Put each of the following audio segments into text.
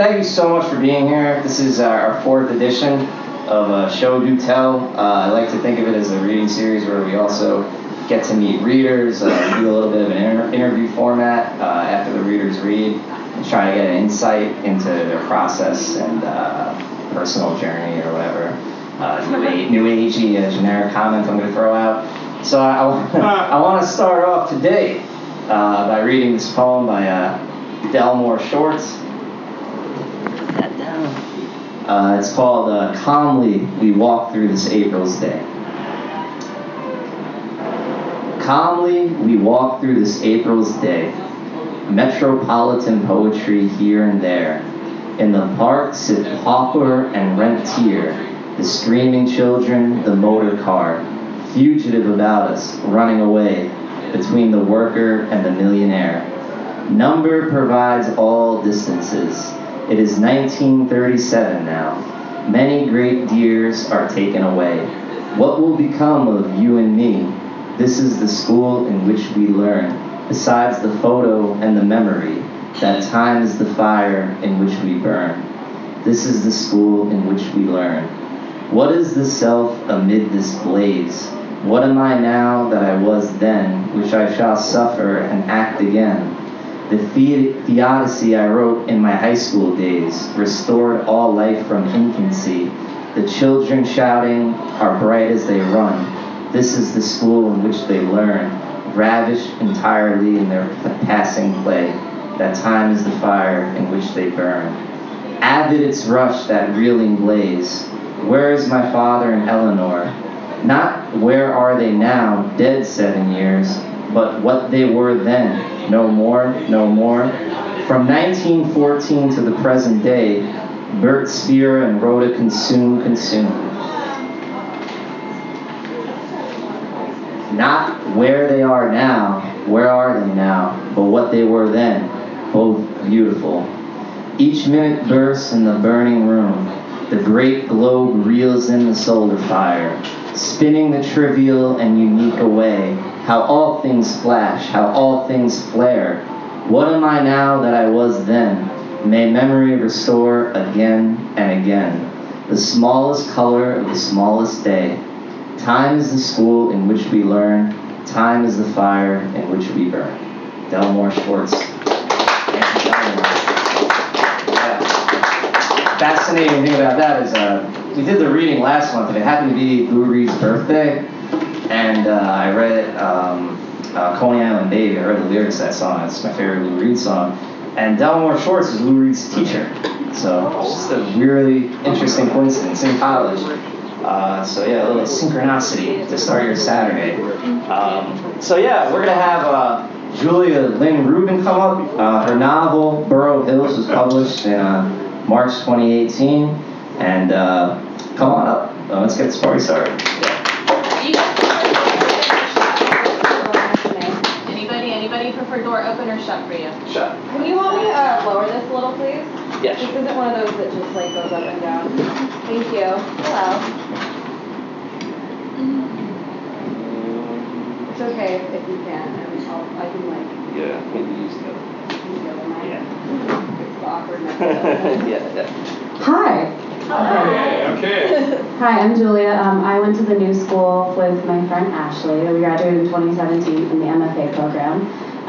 thank you so much for being here. This is our fourth edition of uh, Show Do Tell. Uh, I like to think of it as a reading series where we also get to meet readers, uh, do a little bit of an inter- interview format uh, after the readers read, and try to get an insight into their process and uh, personal journey or whatever. Uh, new, new agey uh, generic comment I'm going to throw out. So I, I, I want to start off today uh, by reading this poem by uh, Delmore Schwartz. Uh, it's called uh, Calmly We Walk Through This April's Day. Calmly we walk through this April's day. Metropolitan poetry here and there. In the park sit hawker and rentier, the screaming children, the motor car, fugitive about us, running away between the worker and the millionaire. Number provides all distances. It is 1937 now. Many great dears are taken away. What will become of you and me? This is the school in which we learn, besides the photo and the memory, that time is the fire in which we burn. This is the school in which we learn. What is the self amid this blaze? What am I now that I was then, which I shall suffer and act again? The, the- theodicy I wrote in my high school days restored all life from infancy. The children shouting are bright as they run. This is the school in which they learn, ravished entirely in their passing play. That time is the fire in which they burn. Avid its rush, that reeling blaze. Where is my father and Eleanor? Not where are they now, dead seven years, but what they were then. No more, no more. From 1914 to the present day, Bert Spira and Rhoda consume, consume. Not where they are now, where are they now, but what they were then, both beautiful. Each minute bursts in the burning room. The great globe reels in the solar fire, spinning the trivial and unique away. How all things flash, how all things flare. What am I now that I was then? May memory restore again and again. The smallest color of the smallest day. Time is the school in which we learn. Time is the fire in which we burn. Delmore Schwartz. Fascinating thing about that is uh, we did the reading last month, and it happened to be Lou Reed's birthday, and uh, I read um, uh, Coney Island Baby. I read the lyrics to that song. It's my favorite Lou Reed song. And Delmore Schwartz is Lou Reed's teacher. So it's just a really interesting coincidence in college. Uh, so yeah, a little synchronicity to start your Saturday. Um, so yeah, we're gonna have uh, Julia Lynn Rubin come up. Uh, her novel Burro Hills was published in uh, March 2018, and uh, come on up. Uh, let's get this party started. Prefer open or shut for you? Shut. Can you help me uh, lower this a little, please? Yes. This isn't one of those that just like goes up and down. Thank you. Hello. It's okay if if you can. I mean, I'll, I can like Yeah, maybe use the. use the other mic. Yeah. It's the awkwardness. of it. yeah, yeah. Hi. Okay. Hi, I'm Julia. Um, I went to the new school with my friend Ashley. We graduated in 2017 from the MFA program.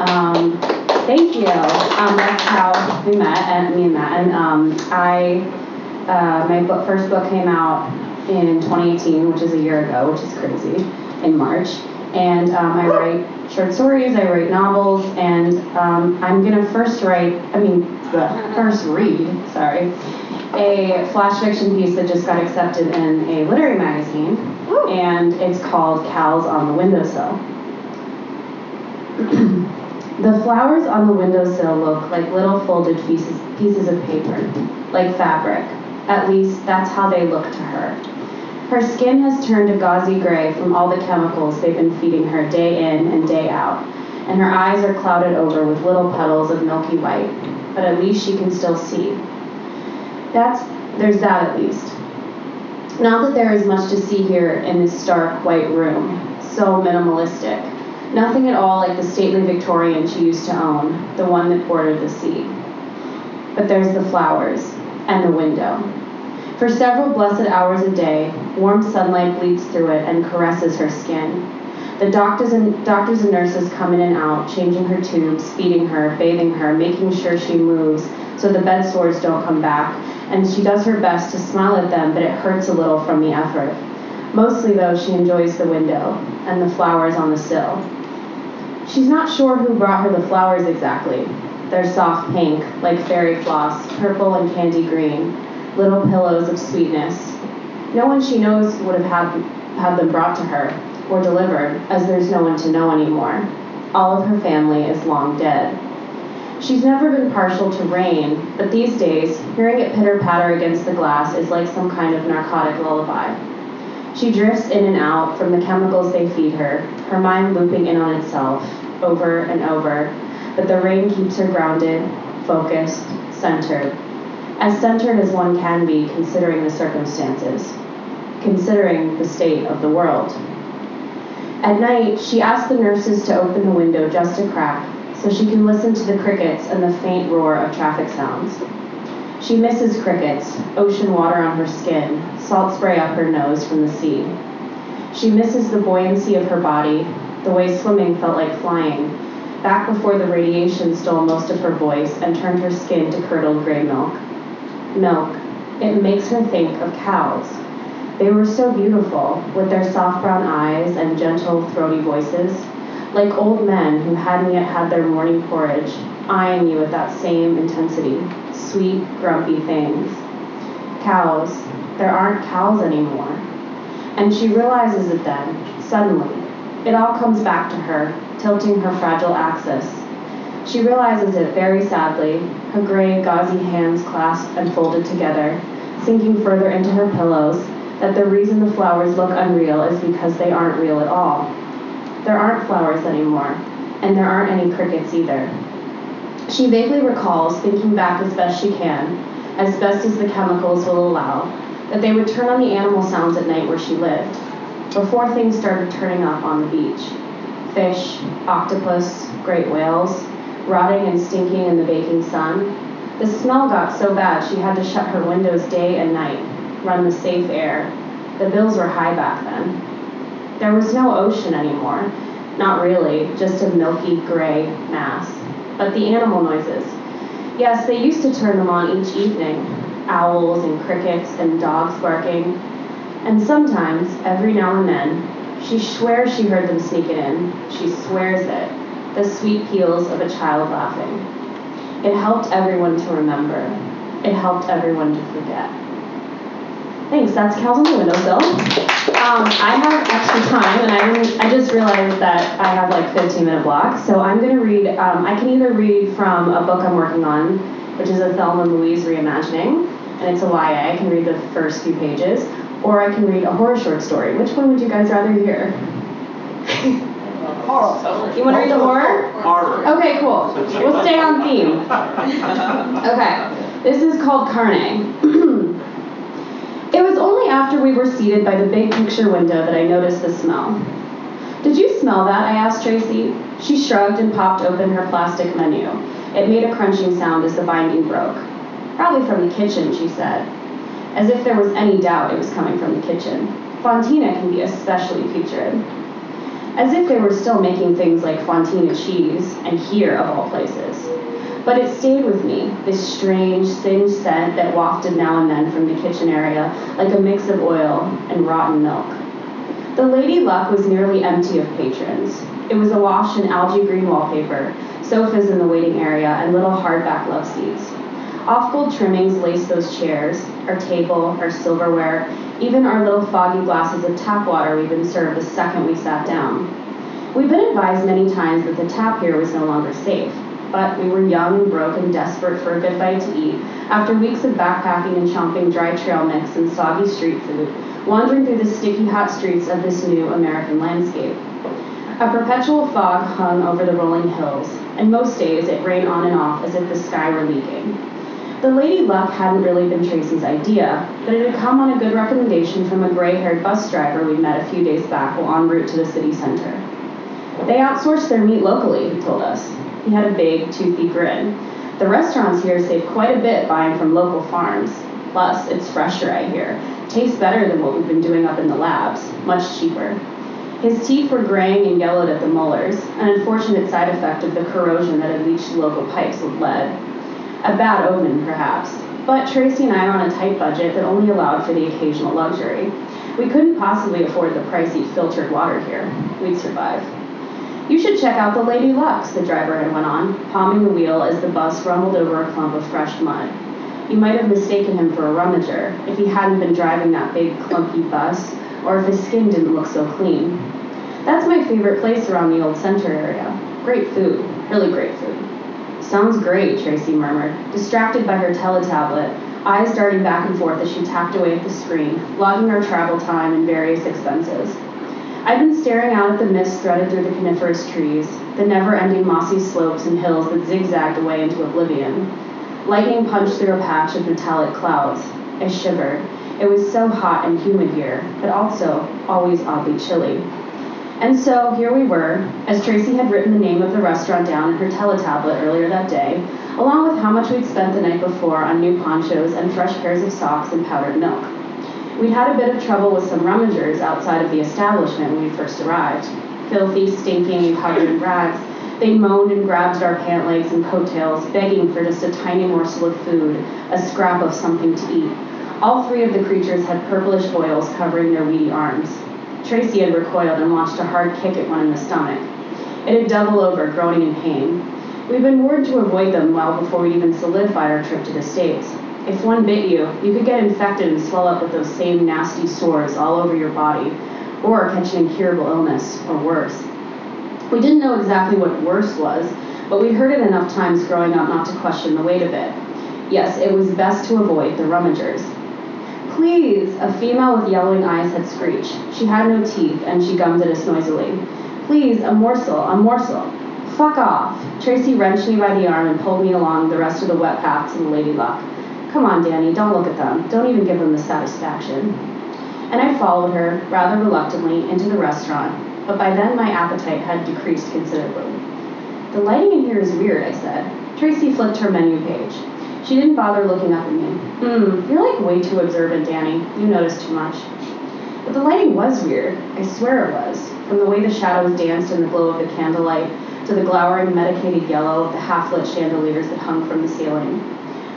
Um, thank you. Um, that's how we met, and me and Matt. And um, I, uh, my book, first book came out in 2018, which is a year ago, which is crazy, in March. And um, I write short stories, I write novels, and um, I'm gonna first write, I mean, first read, sorry, a flash fiction piece that just got accepted in a literary magazine, and it's called Cows on the Windowsill. the flowers on the windowsill look like little folded pieces, pieces of paper, like fabric. At least, that's how they look to her. Her skin has turned a gauzy gray from all the chemicals they've been feeding her day in and day out, and her eyes are clouded over with little petals of milky white, but at least she can still see. That's there's that at least. Not that there is much to see here in this stark white room, so minimalistic. Nothing at all like the stately Victorian she used to own, the one that bordered the sea. But there's the flowers and the window. For several blessed hours a day, warm sunlight bleeds through it and caresses her skin. The doctors and doctors and nurses come in and out, changing her tubes, feeding her, bathing her, making sure she moves so the bed sores don't come back, and she does her best to smile at them, but it hurts a little from the effort. Mostly though, she enjoys the window and the flowers on the sill. She's not sure who brought her the flowers exactly. They're soft pink, like fairy floss, purple and candy green, little pillows of sweetness. No one she knows would have had, had them brought to her or delivered, as there's no one to know anymore. All of her family is long dead. She's never been partial to rain, but these days, hearing it pitter patter against the glass is like some kind of narcotic lullaby. She drifts in and out from the chemicals they feed her, her mind looping in on itself, over and over, but the rain keeps her grounded, focused, centered. As centered as one can be considering the circumstances, considering the state of the world. At night, she asks the nurses to open the window just a crack so she can listen to the crickets and the faint roar of traffic sounds. She misses crickets, ocean water on her skin, salt spray up her nose from the sea. She misses the buoyancy of her body, the way swimming felt like flying, back before the radiation stole most of her voice and turned her skin to curdled gray milk. Milk. It makes her think of cows. They were so beautiful, with their soft brown eyes and gentle, throaty voices, like old men who hadn't yet had their morning porridge, eyeing you with that same intensity. Sweet, grumpy things. Cows. There aren't cows anymore. And she realizes it then, suddenly. It all comes back to her, tilting her fragile axis. She realizes it very sadly, her gray, gauzy hands clasped and folded together, sinking further into her pillows, that the reason the flowers look unreal is because they aren't real at all. There aren't flowers anymore, and there aren't any crickets either. She vaguely recalls, thinking back as best she can, as best as the chemicals will allow, that they would turn on the animal sounds at night where she lived, before things started turning up on the beach. Fish, octopus, great whales, rotting and stinking in the baking sun. The smell got so bad she had to shut her windows day and night, run the safe air. The bills were high back then. There was no ocean anymore. Not really, just a milky gray mass. But the animal noises. Yes, they used to turn them on each evening owls and crickets and dogs barking. And sometimes, every now and then, she swears she heard them sneak it in. She swears it. The sweet peals of a child laughing. It helped everyone to remember. It helped everyone to forget. Thanks, that's Cows on the Windowsill. Um, I have extra time, and I, I just realized that I have like 15 minute blocks, so I'm going to read, um, I can either read from a book I'm working on, which is a Thelma and Louise reimagining, and it's a YA, I can read the first few pages, or I can read a horror short story. Which one would you guys rather hear? Horror. You want to read the horror? Horror. Okay, cool. We'll stay on theme. Okay, this is called Carne. it was only after we were seated by the big picture window that I noticed the smell. Did you smell that? I asked Tracy. She shrugged and popped open her plastic menu. It made a crunching sound as the binding broke. Probably from the kitchen, she said. As if there was any doubt it was coming from the kitchen. Fontina can be especially putrid. As if they were still making things like Fontina cheese, and here of all places. But it stayed with me, this strange, thin scent that wafted now and then from the kitchen area, like a mix of oil and rotten milk. The Lady Luck was nearly empty of patrons. It was awash in algae green wallpaper, sofas in the waiting area, and little hardback love seats. Off gold trimmings laced those chairs, our table, our silverware, even our little foggy glasses of tap water we'd been served the second we sat down. We'd been advised many times that the tap here was no longer safe, but we were young and broke and desperate for a good bite to eat after weeks of backpacking and chomping dry trail mix and soggy street food, wandering through the sticky hot streets of this new American landscape. A perpetual fog hung over the rolling hills, and most days it rained on and off as if the sky were leaking. The Lady Luck hadn't really been Tracy's idea, but it had come on a good recommendation from a gray haired bus driver we'd met a few days back while en route to the city center. They outsourced their meat locally, he told us. He had a big, toothy grin. The restaurants here save quite a bit buying from local farms. Plus, it's fresher, I hear. Tastes better than what we've been doing up in the labs. Much cheaper. His teeth were graying and yellowed at the molars, an unfortunate side effect of the corrosion that had leached local pipes with lead. A bad omen, perhaps. But Tracy and I are on a tight budget that only allowed for the occasional luxury. We couldn't possibly afford the pricey filtered water here. We'd survive. You should check out the Lady Lux, the driver had went on, palming the wheel as the bus rumbled over a clump of fresh mud. You might have mistaken him for a rummager if he hadn't been driving that big clunky bus, or if his skin didn't look so clean. That's my favorite place around the old center area. Great food, really great food. Sounds great, Tracy murmured, distracted by her teletablet, eyes darting back and forth as she tapped away at the screen, logging our travel time and various expenses. I'd been staring out at the mist threaded through the coniferous trees, the never ending mossy slopes and hills that zigzagged away into oblivion. Lightning punched through a patch of metallic clouds. I shivered. It was so hot and humid here, but also always oddly chilly. And so here we were, as Tracy had written the name of the restaurant down in her teletablet earlier that day, along with how much we'd spent the night before on new ponchos and fresh pairs of socks and powdered milk. We'd had a bit of trouble with some rummagers outside of the establishment when we first arrived. Filthy, stinking, covered in rags, they moaned and grabbed our pant legs and coattails, begging for just a tiny morsel of food, a scrap of something to eat. All three of the creatures had purplish boils covering their weedy arms. Tracy had recoiled and launched a hard kick at one in the stomach. It had doubled over, groaning in pain. We'd been warned to avoid them well before we'd even solidified our trip to the States. If one bit you, you could get infected and swell up with those same nasty sores all over your body, or catch an incurable illness, or worse. We didn't know exactly what worse was, but we'd heard it enough times growing up not to question the weight of it. Yes, it was best to avoid the rummagers. Please, a female with yellowing eyes had screeched. She had no teeth, and she gummed at us noisily. Please, a morsel, a morsel. Fuck off. Tracy wrenched me by the arm and pulled me along the rest of the wet path to the Lady Luck. Come on, Danny, don't look at them. Don't even give them the satisfaction. And I followed her, rather reluctantly, into the restaurant, but by then my appetite had decreased considerably. The lighting in here is weird, I said. Tracy flipped her menu page. She didn't bother looking up at me. Hmm, you're like way too observant, Danny. You notice too much. But the lighting was weird. I swear it was. From the way the shadows danced in the glow of the candlelight to the glowering, medicated yellow of the half-lit chandeliers that hung from the ceiling.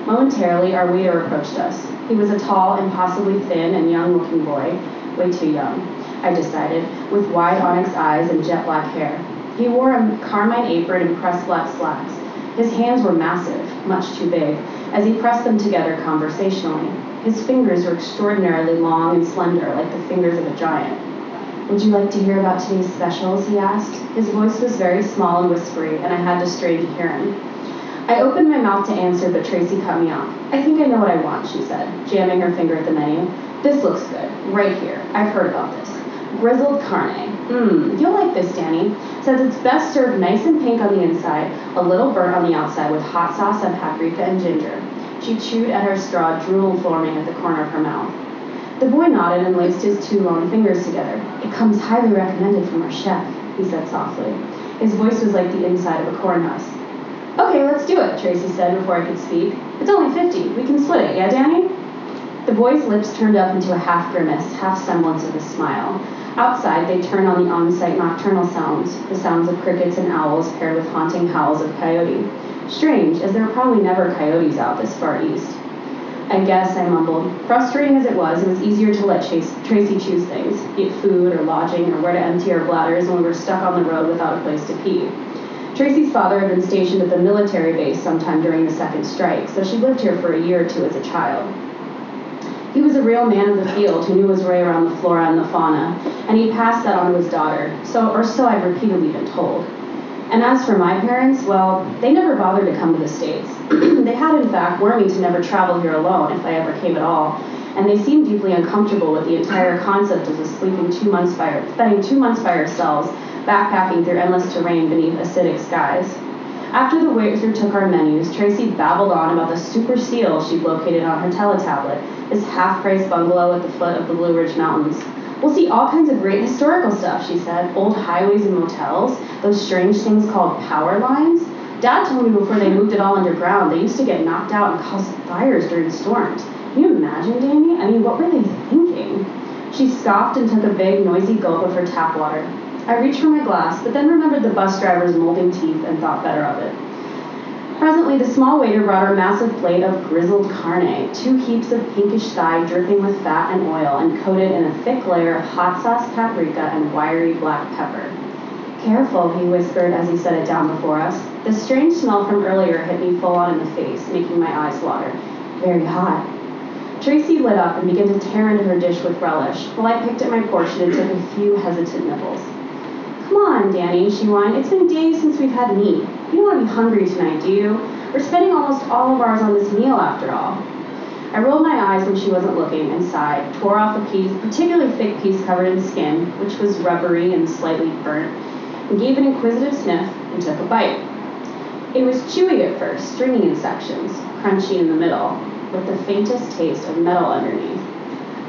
Momentarily, our waiter approached us. He was a tall, impossibly thin and young-looking boy, way too young, I decided, with wide onyx eyes and jet black hair. He wore a carmine apron and pressed black slacks. His hands were massive, much too big, as he pressed them together conversationally. His fingers were extraordinarily long and slender, like the fingers of a giant. Would you like to hear about today's specials? he asked. His voice was very small and whispery, and I had to strain to hear him. I opened my mouth to answer, but Tracy cut me off. I think I know what I want, she said, jamming her finger at the menu. This looks good. Right here. I've heard about this. Grizzled carne. Mmm, you'll like this, Danny. Says it's best served nice and pink on the inside, a little burnt on the outside with hot sauce and paprika and ginger. She chewed at her straw, drool forming at the corner of her mouth. The boy nodded and laced his two long fingers together. It comes highly recommended from our chef, he said softly. His voice was like the inside of a corn husk. Okay, let's do it, Tracy said before I could speak. It's only 50. We can split it, yeah, Danny? The boy's lips turned up into a half grimace, half semblance of a smile. Outside, they turn on the on-site nocturnal sounds, the sounds of crickets and owls paired with haunting howls of coyote. Strange, as there are probably never coyotes out this far east. I guess, I mumbled. Frustrating as it was, it was easier to let Chase, Tracy choose things, be it food or lodging or where to empty our bladders when we were stuck on the road without a place to pee. Tracy's father had been stationed at the military base sometime during the second strike, so she lived here for a year or two as a child. He was a real man of the field who knew his way around the flora and the fauna, and he passed that on to his daughter, so or so I've repeatedly been told. And as for my parents, well, they never bothered to come to the States. they had, in fact, warned me to never travel here alone if I ever came at all, and they seemed deeply uncomfortable with the entire concept of sleeping two months by spending two months by ourselves backpacking through endless terrain beneath acidic skies. After the waiter took our menus, Tracy babbled on about the super seal she'd located on her teletablet, this half-price bungalow at the foot of the Blue Ridge Mountains. We'll see all kinds of great historical stuff, she said. Old highways and motels, those strange things called power lines, Dad told me before they moved it all underground, they used to get knocked out and cause fires during storms. Can you imagine, Danny? I mean, what were they thinking? She scoffed and took a big, noisy gulp of her tap water. I reached for my glass, but then remembered the bus driver's molding teeth and thought better of it. Presently, the small waiter brought her massive plate of grizzled carne, two heaps of pinkish thigh dripping with fat and oil and coated in a thick layer of hot sauce paprika and wiry black pepper. Careful, he whispered as he set it down before us. The strange smell from earlier hit me full on in the face, making my eyes water. Very hot. Tracy lit up and began to tear into her dish with relish, while I picked at my portion and took a few hesitant nibbles. Come on, Danny, she whined. It's been days since we've had meat. You don't want to be hungry tonight, do you? We're spending almost all of ours on this meal after all. I rolled my eyes when she wasn't looking and sighed, tore off a piece, particularly thick piece covered in skin, which was rubbery and slightly burnt, and gave an inquisitive sniff and took a bite. It was chewy at first, stringy in sections, crunchy in the middle, with the faintest taste of metal underneath.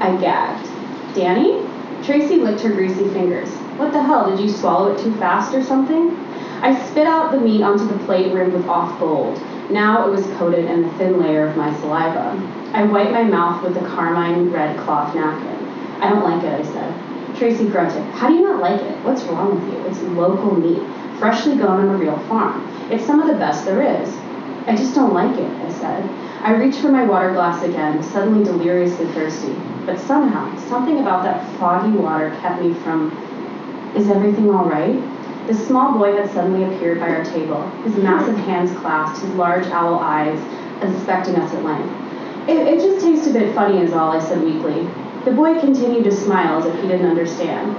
I gagged. Danny? Tracy licked her greasy fingers. What the hell, did you swallow it too fast or something? I spit out the meat onto the plate rimmed with off gold. Now it was coated in a thin layer of my saliva. I wiped my mouth with the carmine red cloth napkin. I don't like it, I said. Tracy grunted. How do you not like it? What's wrong with you? It's local meat, freshly grown on a real farm. It's some of the best there is. I just don't like it, I said. I reached for my water glass again, suddenly deliriously thirsty. But somehow, something about that foggy water kept me from is everything all right? The small boy had suddenly appeared by our table, his massive hands clasped, his large owl eyes inspecting us at length. It, it just tastes a bit funny is all, I said weakly. The boy continued to smile as if he didn't understand.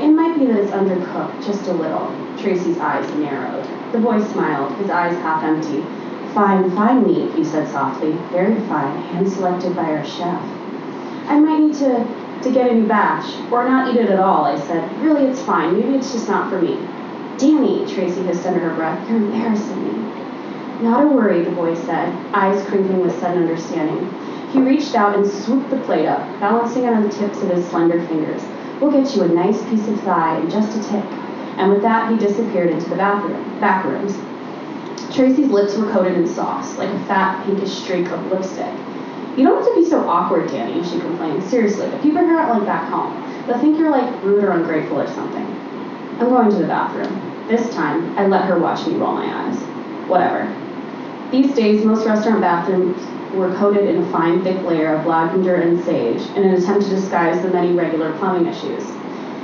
It might be that it's undercooked, just a little. Tracy's eyes narrowed. The boy smiled, his eyes half empty. Fine, fine meat, he said softly. Very fine, hand-selected by our chef. I might need to to get a new batch, or not eat it at all, I said. Really, it's fine. Maybe it's just not for me. Danny, Tracy hissed under her breath, you're embarrassing me. Not a worry, the boy said, eyes crinkling with sudden understanding. He reached out and swooped the plate up, balancing it on the tips of his slender fingers. We'll get you a nice piece of thigh in just a tick. And with that, he disappeared into the bathroom, back rooms. Tracy's lips were coated in sauce, like a fat, pinkish streak of lipstick. You don't have to be so awkward, Danny, she complained. Seriously, the people here aren't like back home. They'll think you're like rude or ungrateful or something. I'm going to the bathroom. This time, I let her watch me roll my eyes. Whatever. These days, most restaurant bathrooms were coated in a fine, thick layer of lavender and sage in an attempt to disguise the many regular plumbing issues.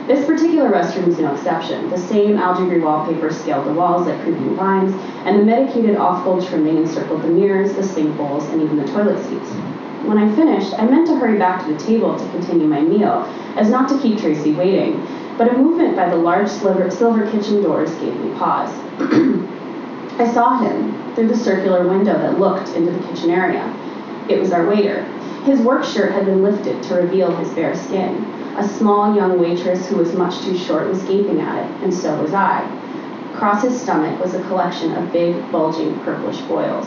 This particular restroom is no exception. The same algae wallpaper scaled the walls like creeping vines, and the medicated off-gold trimming encircled the mirrors, the sink bowls, and even the toilet seats. When I finished, I meant to hurry back to the table to continue my meal, as not to keep Tracy waiting, but a movement by the large silver, kitchen doors gave me pause. I saw him through the circular window that looked into the kitchen area. It was our waiter. His work shirt had been lifted to reveal his bare skin. A small young waitress who was much too short was gaping at it, and so was I. Across his stomach was a collection of big, bulging, purplish boils.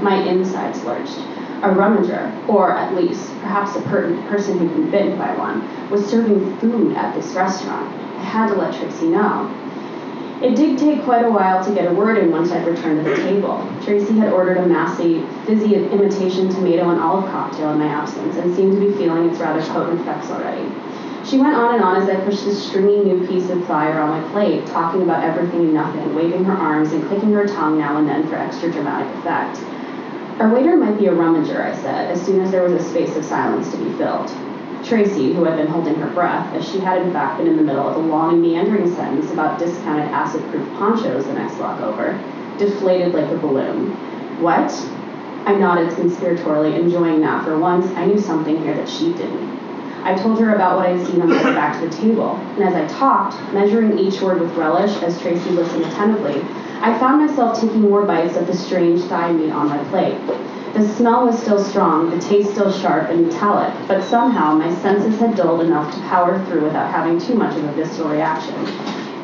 My insides lurched. A rummager, or at least perhaps a per- person who'd been bitten by one, was serving food at this restaurant. I had to let Tracy know. It did take quite a while to get a word in once I'd returned to the table. Tracy had ordered a massy, fizzy imitation tomato and olive cocktail in my absence and seemed to be feeling its rather potent effects already. She went on and on as I pushed this stringy new piece of thigh on my plate, talking about everything and nothing, waving her arms and clicking her tongue now and then for extra dramatic effect. Our waiter might be a rummager, I said, as soon as there was a space of silence to be filled. Tracy, who had been holding her breath, as she had in fact been in the middle of a long, meandering sentence about discounted acid-proof ponchos the next block over, deflated like a balloon. What? I nodded conspiratorially, enjoying that for once I knew something here that she didn't. I told her about what I'd seen on the way back to the table, and as I talked, measuring each word with relish as Tracy listened attentively, I found myself taking more bites of the strange thigh meat on my plate. The smell was still strong, the taste still sharp and metallic, but somehow my senses had dulled enough to power through without having too much of a visceral reaction.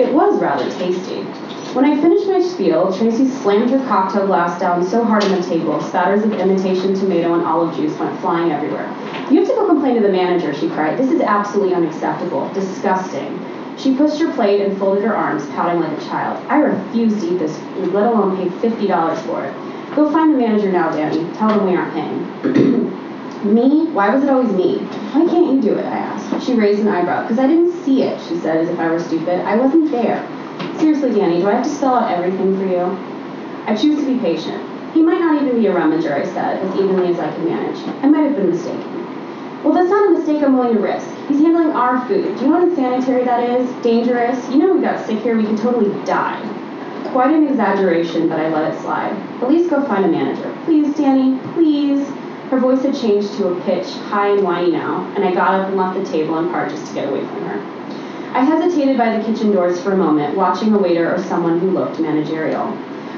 It was rather tasty. When I finished my spiel, Tracy slammed her cocktail glass down so hard on the table, spatters of imitation tomato and olive juice went flying everywhere. You have to go complain to the manager, she cried. This is absolutely unacceptable. Disgusting. She pushed her plate and folded her arms, pouting like a child. I refuse to eat this food, let alone pay $50 for it. Go find the manager now, Danny. Tell them we aren't paying. me? Why was it always me? Why can't you do it? I asked. She raised an eyebrow. Because I didn't see it, she said, as if I were stupid. I wasn't there. Seriously, Danny, do I have to spell out everything for you? I choose to be patient. He might not even be a rummager, I said, as evenly as I could manage. I might have been mistaken. Well, that's not a mistake I'm willing to risk. He's handling our food. Do you know how unsanitary that is? Dangerous? You know we got sick here, we could totally die. Quite an exaggeration, but I let it slide. At least go find a manager. Please, Danny, please. Her voice had changed to a pitch, high and whiny now, and I got up and left the table in part just to get away from her. I hesitated by the kitchen doors for a moment, watching a waiter or someone who looked managerial.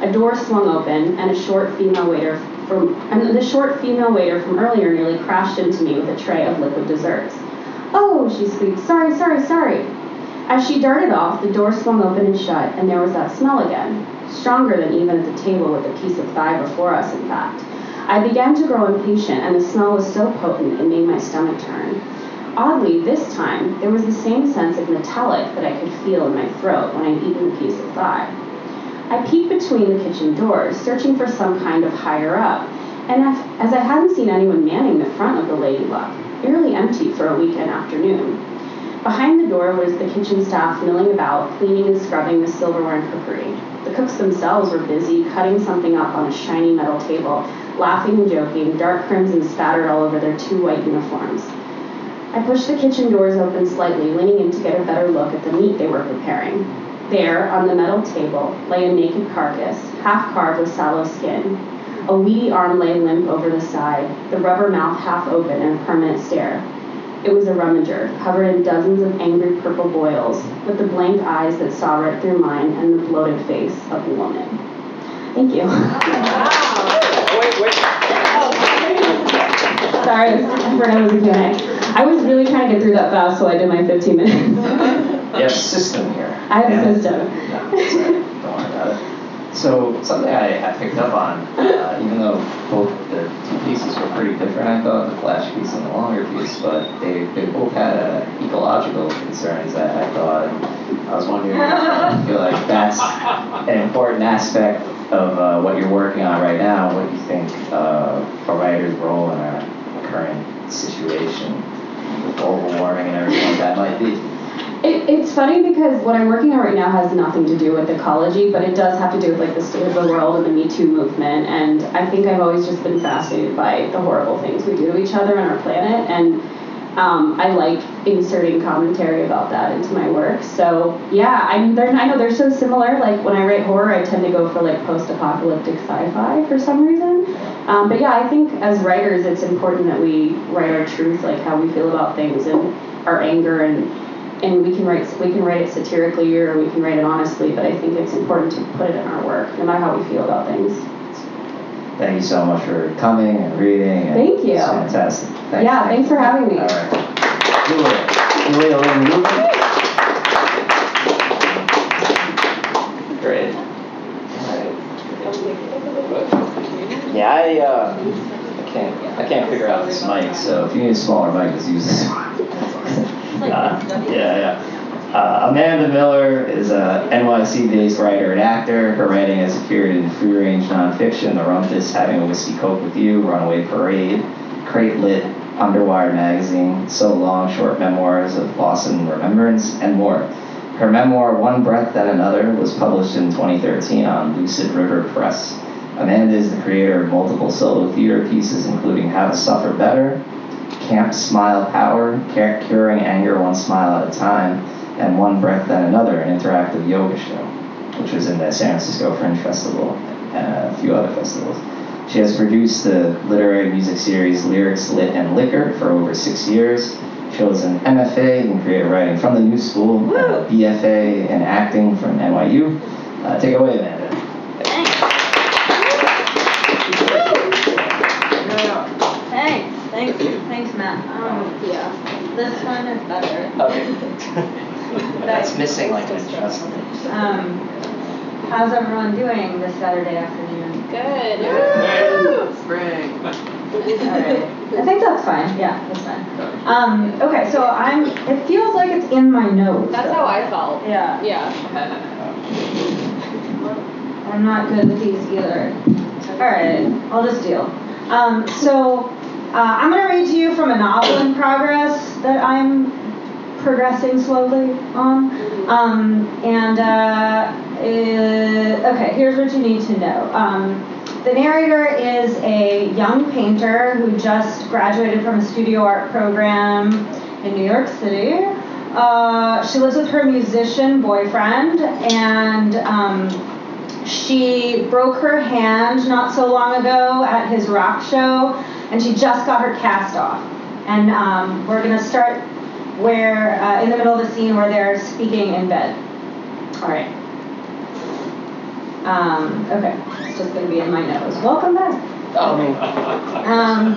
A door swung open, and a short female waiter from and the short female waiter from earlier nearly crashed into me with a tray of liquid desserts. Oh, she squeaked. Sorry, sorry, sorry. As she darted off, the door swung open and shut, and there was that smell again, stronger than even at the table with the piece of thigh before us, in fact. I began to grow impatient, and the smell was so potent it made my stomach turn. Oddly, this time, there was the same sense of metallic that I could feel in my throat when I'd eaten the piece of thigh. I peeked between the kitchen doors, searching for some kind of higher up, and as I hadn't seen anyone manning the front of the Lady Luck, nearly empty for a weekend afternoon. Behind the door was the kitchen staff milling about, cleaning and scrubbing the silverware and cookery. The cooks themselves were busy cutting something up on a shiny metal table, laughing and joking, dark crimson spattered all over their two white uniforms. I pushed the kitchen doors open slightly, leaning in to get a better look at the meat they were preparing. There, on the metal table, lay a naked carcass, half carved with sallow skin. A weedy arm lay limp over the side, the rubber mouth half open in a permanent stare. It was a rummager, covered in dozens of angry purple boils, with the blank eyes that saw right through mine and the bloated face of a woman. Thank you. Wow. Wait, wait. Sorry, I forgot it was a Q&A. I was really trying to get through that fast, so I did my 15 minutes. You have a system here. I have Yeah. a system. No, it's all right. Don't worry about it. So something I, I picked up on, uh, even though both the two pieces were pretty different, I thought the flash piece and the longer piece, but they, they both had uh, ecological concerns that I thought. I was wondering, I feel like that's an important aspect of uh, what you're working on right now. What do you think uh, a writer's role in our current situation with global warming and everything that might be? It, it's funny because what I'm working on right now has nothing to do with ecology, but it does have to do with like the state of the world and the Me Too movement. And I think I've always just been fascinated by the horrible things we do to each other and our planet. And um, I like inserting commentary about that into my work. So yeah, I mean, they're, I know they're so similar. Like when I write horror, I tend to go for like post-apocalyptic sci-fi for some reason. Um, but yeah, I think as writers, it's important that we write our truth, like how we feel about things and our anger and and we can write we can write it satirically or we can write it honestly, but I think it's important to put it in our work, no matter how we feel about things. Thank you so much for coming and reading. And Thank you. It's fantastic. Thank Yeah, you. thanks for having me. All right. Julia, Julia Lynn Rubin. Great. Yeah, I, uh, I can't, I can't figure out this mic, so if you need a smaller mic, just use this one. Yeah, yeah. Uh, Amanda Miller is a NYC-based writer and actor. Her writing has appeared in free-range nonfiction, The Rumpus, Having a Whiskey Coke with You, Runaway Parade, Crate Lit, Underwire Magazine, So Long, short memoirs of loss and remembrance, and more. Her memoir, One Breath Then Another, was published in 2013 on Lucid River Press. Amanda is the creator of multiple solo theater pieces, including How to Suffer Better, Camp Smile Power, Curing Anger One Smile at a Time, and One Breath Then Another, an interactive yoga show, which was in the San Francisco Fringe Festival and a few other festivals. She has produced the literary music series Lyrics, Lit, and Liquor for over six years. She holds an MFA in creative writing from the New School, BFA in acting from NYU. Uh, take it away, Amanda. Thanks, thanks, thanks, Matt. Um, Yeah. This one is better. Okay. That's missing like an adjustment. Um, how's everyone doing this Saturday afternoon? Good. Hey. Spring. Alright. I think that's fine. Yeah, that's fine. Um, okay, so I'm, it feels like it's in my notes. That's how I felt. Yeah, Yeah. I'm not good with these either. Alright, I'll just deal. Um, so, uh, I'm gonna read to you from a novel in progress that I'm progressing slowly on. Um, and, uh, uh, okay, here's what you need to know. Um, the narrator is a young painter who just graduated from a studio art program in New York City. Uh, she lives with her musician boyfriend, and um, she broke her hand not so long ago at his rock show, and she just got her cast off. And um, we're gonna start where uh, in the middle of the scene where they're speaking in bed. All right. Um, okay, it's just gonna be in my nose. Welcome back. Um,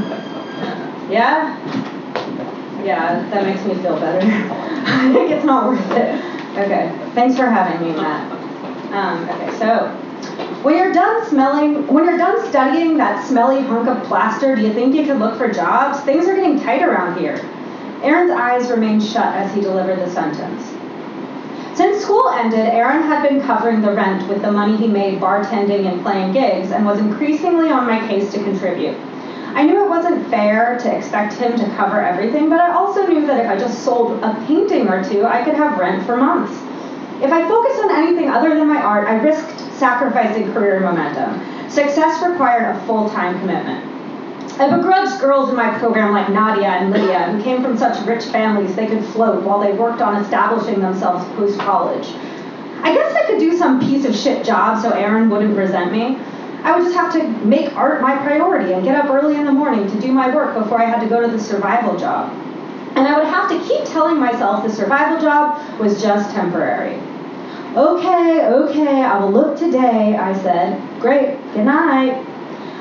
yeah, yeah, that makes me feel better. I think it's not worth it. Okay, thanks for having me, Matt. Um, okay, so when you're done smelling, when you're done studying that smelly hunk of plaster, do you think you could look for jobs? Things are getting tight around here. Aaron's eyes remained shut as he delivered the sentence. Since school ended, Aaron had been covering the rent with the money he made bartending and playing gigs and was increasingly on my case to contribute. I knew it wasn't fair to expect him to cover everything, but I also knew that if I just sold a painting or two, I could have rent for months. If I focused on anything other than my art, I risked sacrificing career momentum. Success required a full-time commitment. I begrudged girls in my program like Nadia and Lydia, who came from such rich families they could float while they worked on establishing themselves post-college. I guess I could do some piece of shit job so Aaron wouldn't resent me. I would just have to make art my priority and get up early in the morning to do my work before I had to go to the survival job. And I would have to keep telling myself the survival job was just temporary. Okay, okay, I will look today, I said. Great, good night.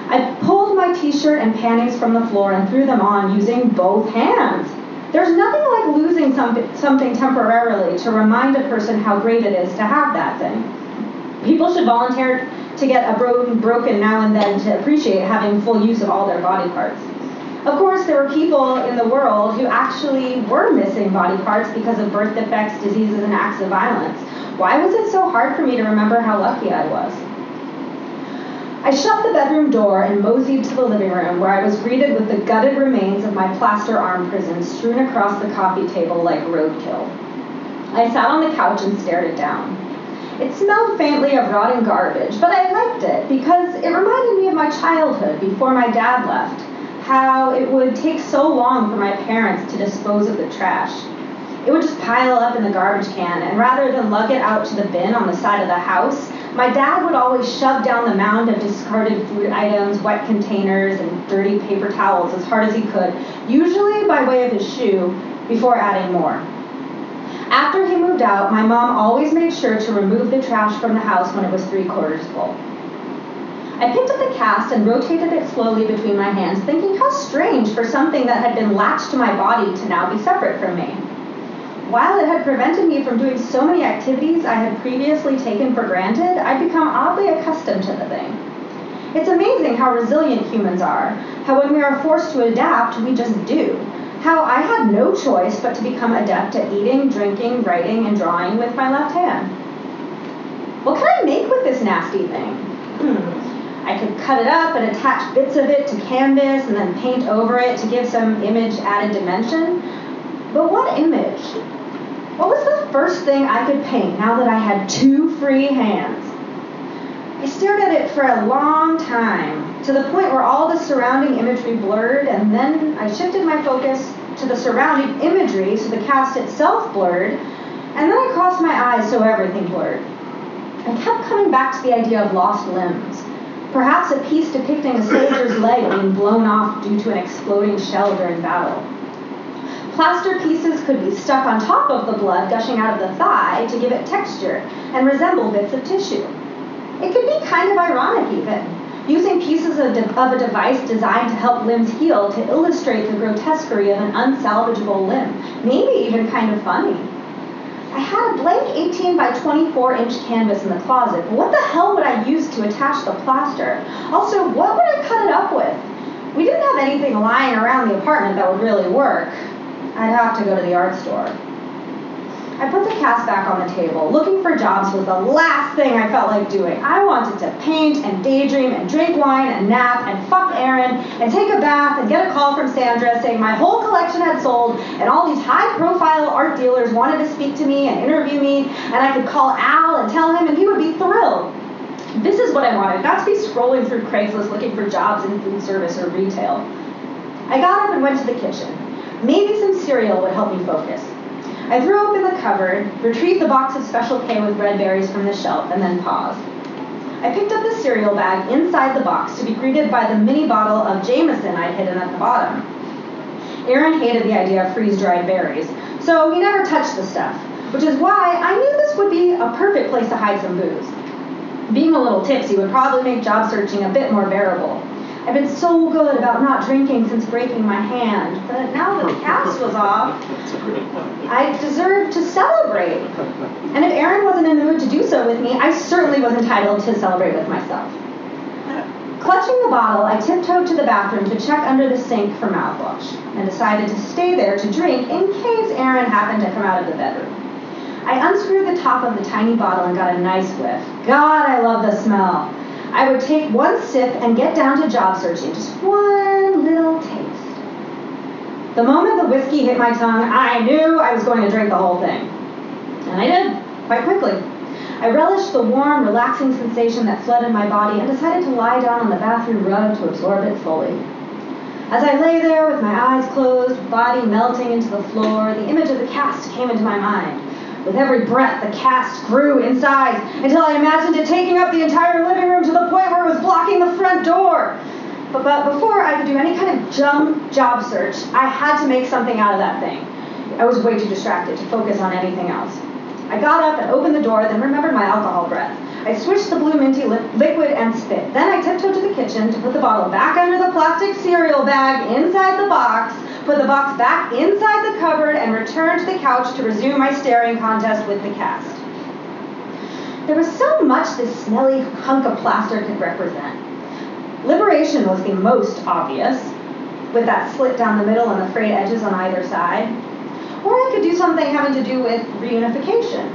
I pulled my t-shirt and panties from the floor and threw them on using both hands. There's nothing like losing some, something temporarily to remind a person how great it is to have that thing. People should volunteer to get a broken, broken now and then to appreciate having full use of all their body parts. Of course, there were people in the world who actually were missing body parts because of birth defects, diseases, and acts of violence. Why was it so hard for me to remember how lucky I was? I shut the bedroom door and moseyed to the living room where I was greeted with the gutted remains of my plaster arm prison strewn across the coffee table like roadkill. I sat on the couch and stared it down. It smelled faintly of rotten garbage, but I liked it because it reminded me of my childhood before my dad left, how it would take so long for my parents to dispose of the trash. It would just pile up in the garbage can, and rather than lug it out to the bin on the side of the house, my dad would always shove down the mound of discarded food items, wet containers, and dirty paper towels as hard as he could, usually by way of his shoe, before adding more. After he moved out, my mom always made sure to remove the trash from the house when it was three quarters full. I picked up the cast and rotated it slowly between my hands, thinking how strange for something that had been latched to my body to now be separate from me. While it had prevented me from doing so many activities I had previously taken for granted, I'd become oddly accustomed to the thing. It's amazing how resilient humans are, how when we are forced to adapt, we just do. How I had no choice but to become adept at eating, drinking, writing, and drawing with my left hand. What can I make with this nasty thing? Hmm. I could cut it up and attach bits of it to canvas and then paint over it to give some image added dimension. But what image? What was the first thing I could paint now that I had two free hands? I stared at it for a long time, to the point where all the surrounding imagery blurred, and then I shifted my focus to the surrounding imagery so the cast itself blurred, and then I crossed my eyes so everything blurred. I kept coming back to the idea of lost limbs. Perhaps a piece depicting a soldier's leg being blown off due to an exploding shell during battle. Plaster pieces could be stuck on top of the blood gushing out of the thigh to give it texture and resemble bits of tissue. It could be kind of ironic, even, using pieces of, de- of a device designed to help limbs heal to illustrate the grotesquerie of an unsalvageable limb, maybe even kind of funny. I had a blank 18 by 24 inch canvas in the closet, but what the hell would I use to attach the plaster? Also, what would I cut it up with? We didn't have anything lying around the apartment that would really work. I'd have to go to the art store. I put the cast back on the table. Looking for jobs was the last thing I felt like doing. I wanted to paint and daydream and drink wine and nap and fuck Aaron and take a bath and get a call from Sandra saying my whole collection had sold and all these high profile art dealers wanted to speak to me and interview me and I could call Al and tell him and he would be thrilled. This is what I wanted, not to be scrolling through Craigslist looking for jobs in food service or retail. I got up and went to the kitchen. Maybe some cereal would help me focus. I threw open the cupboard, retrieved the box of Special K with red berries from the shelf, and then paused. I picked up the cereal bag inside the box to be greeted by the mini bottle of Jameson I'd hidden at the bottom. Aaron hated the idea of freeze-dried berries, so he never touched the stuff, which is why I knew this would be a perfect place to hide some booze. Being a little tipsy would probably make job searching a bit more bearable. I've been so good about not drinking since breaking my hand, but now that the cast was off, I deserved to celebrate. And if Aaron wasn't in the mood to do so with me, I certainly was entitled to celebrate with myself. Clutching the bottle, I tiptoed to the bathroom to check under the sink for mouthwash and decided to stay there to drink in case Aaron happened to come out of the bedroom. I unscrewed the top of the tiny bottle and got a nice whiff. God, I love the smell. I would take one sip and get down to job searching, just one little taste. The moment the whiskey hit my tongue, I knew I was going to drink the whole thing. And I did, quite quickly. I relished the warm, relaxing sensation that flooded my body and decided to lie down on the bathroom rug to absorb it fully. As I lay there with my eyes closed, body melting into the floor, the image of the cast came into my mind. With every breath, the cast grew in size until I imagined it taking up the entire living room to the point where it was blocking the front door. But, but before I could do any kind of jump job search, I had to make something out of that thing. I was way too distracted to focus on anything else. I got up and opened the door, then remembered my alcohol breath. I switched the blue minty li- liquid and spit. Then I tiptoed to the kitchen to put the bottle back under the plastic cereal bag inside the box put the box back inside the cupboard, and returned to the couch to resume my staring contest with the cast. There was so much this smelly hunk of plaster could represent. Liberation was the most obvious, with that slit down the middle and the frayed edges on either side. Or I could do something having to do with reunification,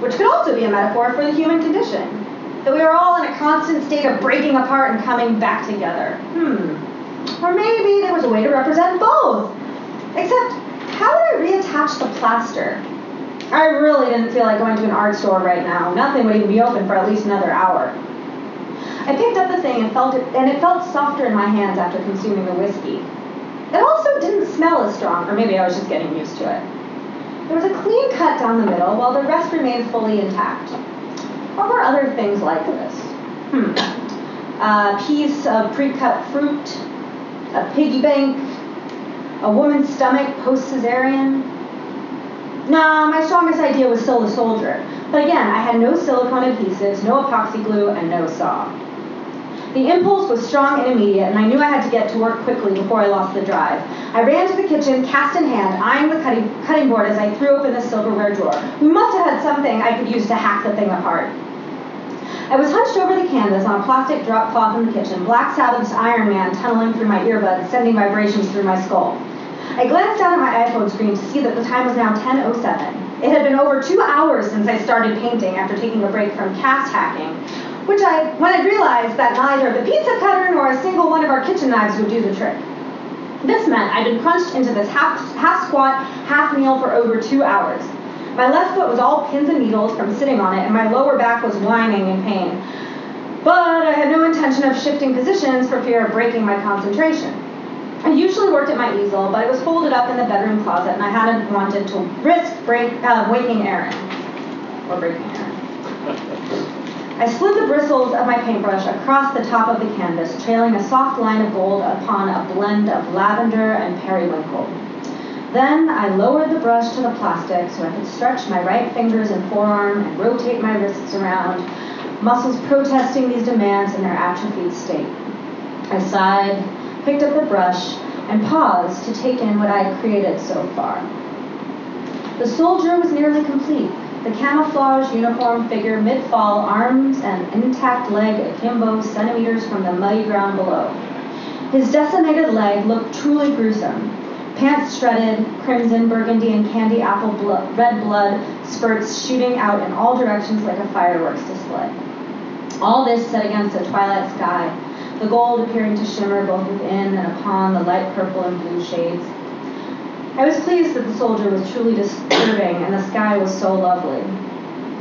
which could also be a metaphor for the human condition. That we are all in a constant state of breaking apart and coming back together. Hmm. Or maybe there was a way to represent both. Except, how would I reattach the plaster? I really didn't feel like going to an art store right now. Nothing would even be open for at least another hour. I picked up the thing and felt it, and it felt softer in my hands after consuming the whiskey. It also didn't smell as strong, or maybe I was just getting used to it. There was a clean cut down the middle, while the rest remained fully intact. What were other things like this? Hmm. A piece of pre-cut fruit, a piggy bank, a woman's stomach post-cesarean. Nah, my strongest idea was still the soldier. But again, I had no silicone adhesives, no epoxy glue, and no saw. The impulse was strong and immediate, and I knew I had to get to work quickly before I lost the drive. I ran to the kitchen, cast in hand, eyeing the cutting, cutting board as I threw open the silverware drawer. We must have had something I could use to hack the thing apart. I was hunched over the canvas on a plastic drop cloth in the kitchen, Black Sabbath's Iron Man tunneling through my earbuds, sending vibrations through my skull. I glanced down at my iPhone screen to see that the time was now 10.07. It had been over two hours since I started painting after taking a break from cast hacking, which I, when I realized that neither the pizza cutter nor a single one of our kitchen knives would do the trick. This meant I'd been crunched into this half, half squat, half meal for over two hours. My left foot was all pins and needles from sitting on it, and my lower back was whining in pain. But I had no intention of shifting positions for fear of breaking my concentration. I usually worked at my easel, but it was folded up in the bedroom closet, and I hadn't wanted to risk break, uh, waking Aaron. Or breaking Aaron. I slid the bristles of my paintbrush across the top of the canvas, trailing a soft line of gold upon a blend of lavender and periwinkle. Then I lowered the brush to the plastic so I could stretch my right fingers and forearm and rotate my wrists around, muscles protesting these demands in their atrophied state. I sighed, picked up the brush, and paused to take in what I had created so far. The soldier was nearly complete. The camouflage uniform figure mid-fall, arms and intact leg akimbo centimeters from the muddy ground below. His decimated leg looked truly gruesome. Pants shredded, crimson, burgundy, and candy apple red blood spurts shooting out in all directions like a fireworks display. All this set against a twilight sky, the gold appearing to shimmer both within and upon the light purple and blue shades. I was pleased that the soldier was truly disturbing and the sky was so lovely.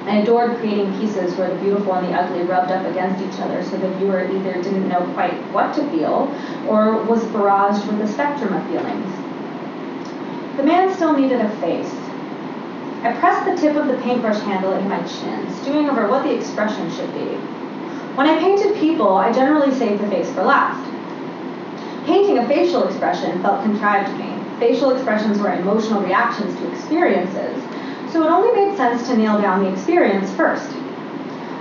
I adored creating pieces where the beautiful and the ugly rubbed up against each other so the viewer either didn't know quite what to feel or was barraged with a spectrum of feelings. The man still needed a face. I pressed the tip of the paintbrush handle into my chin, stewing over what the expression should be. When I painted people, I generally saved the face for last. Painting a facial expression felt contrived to me. Facial expressions were emotional reactions to experiences, so it only made sense to nail down the experience first.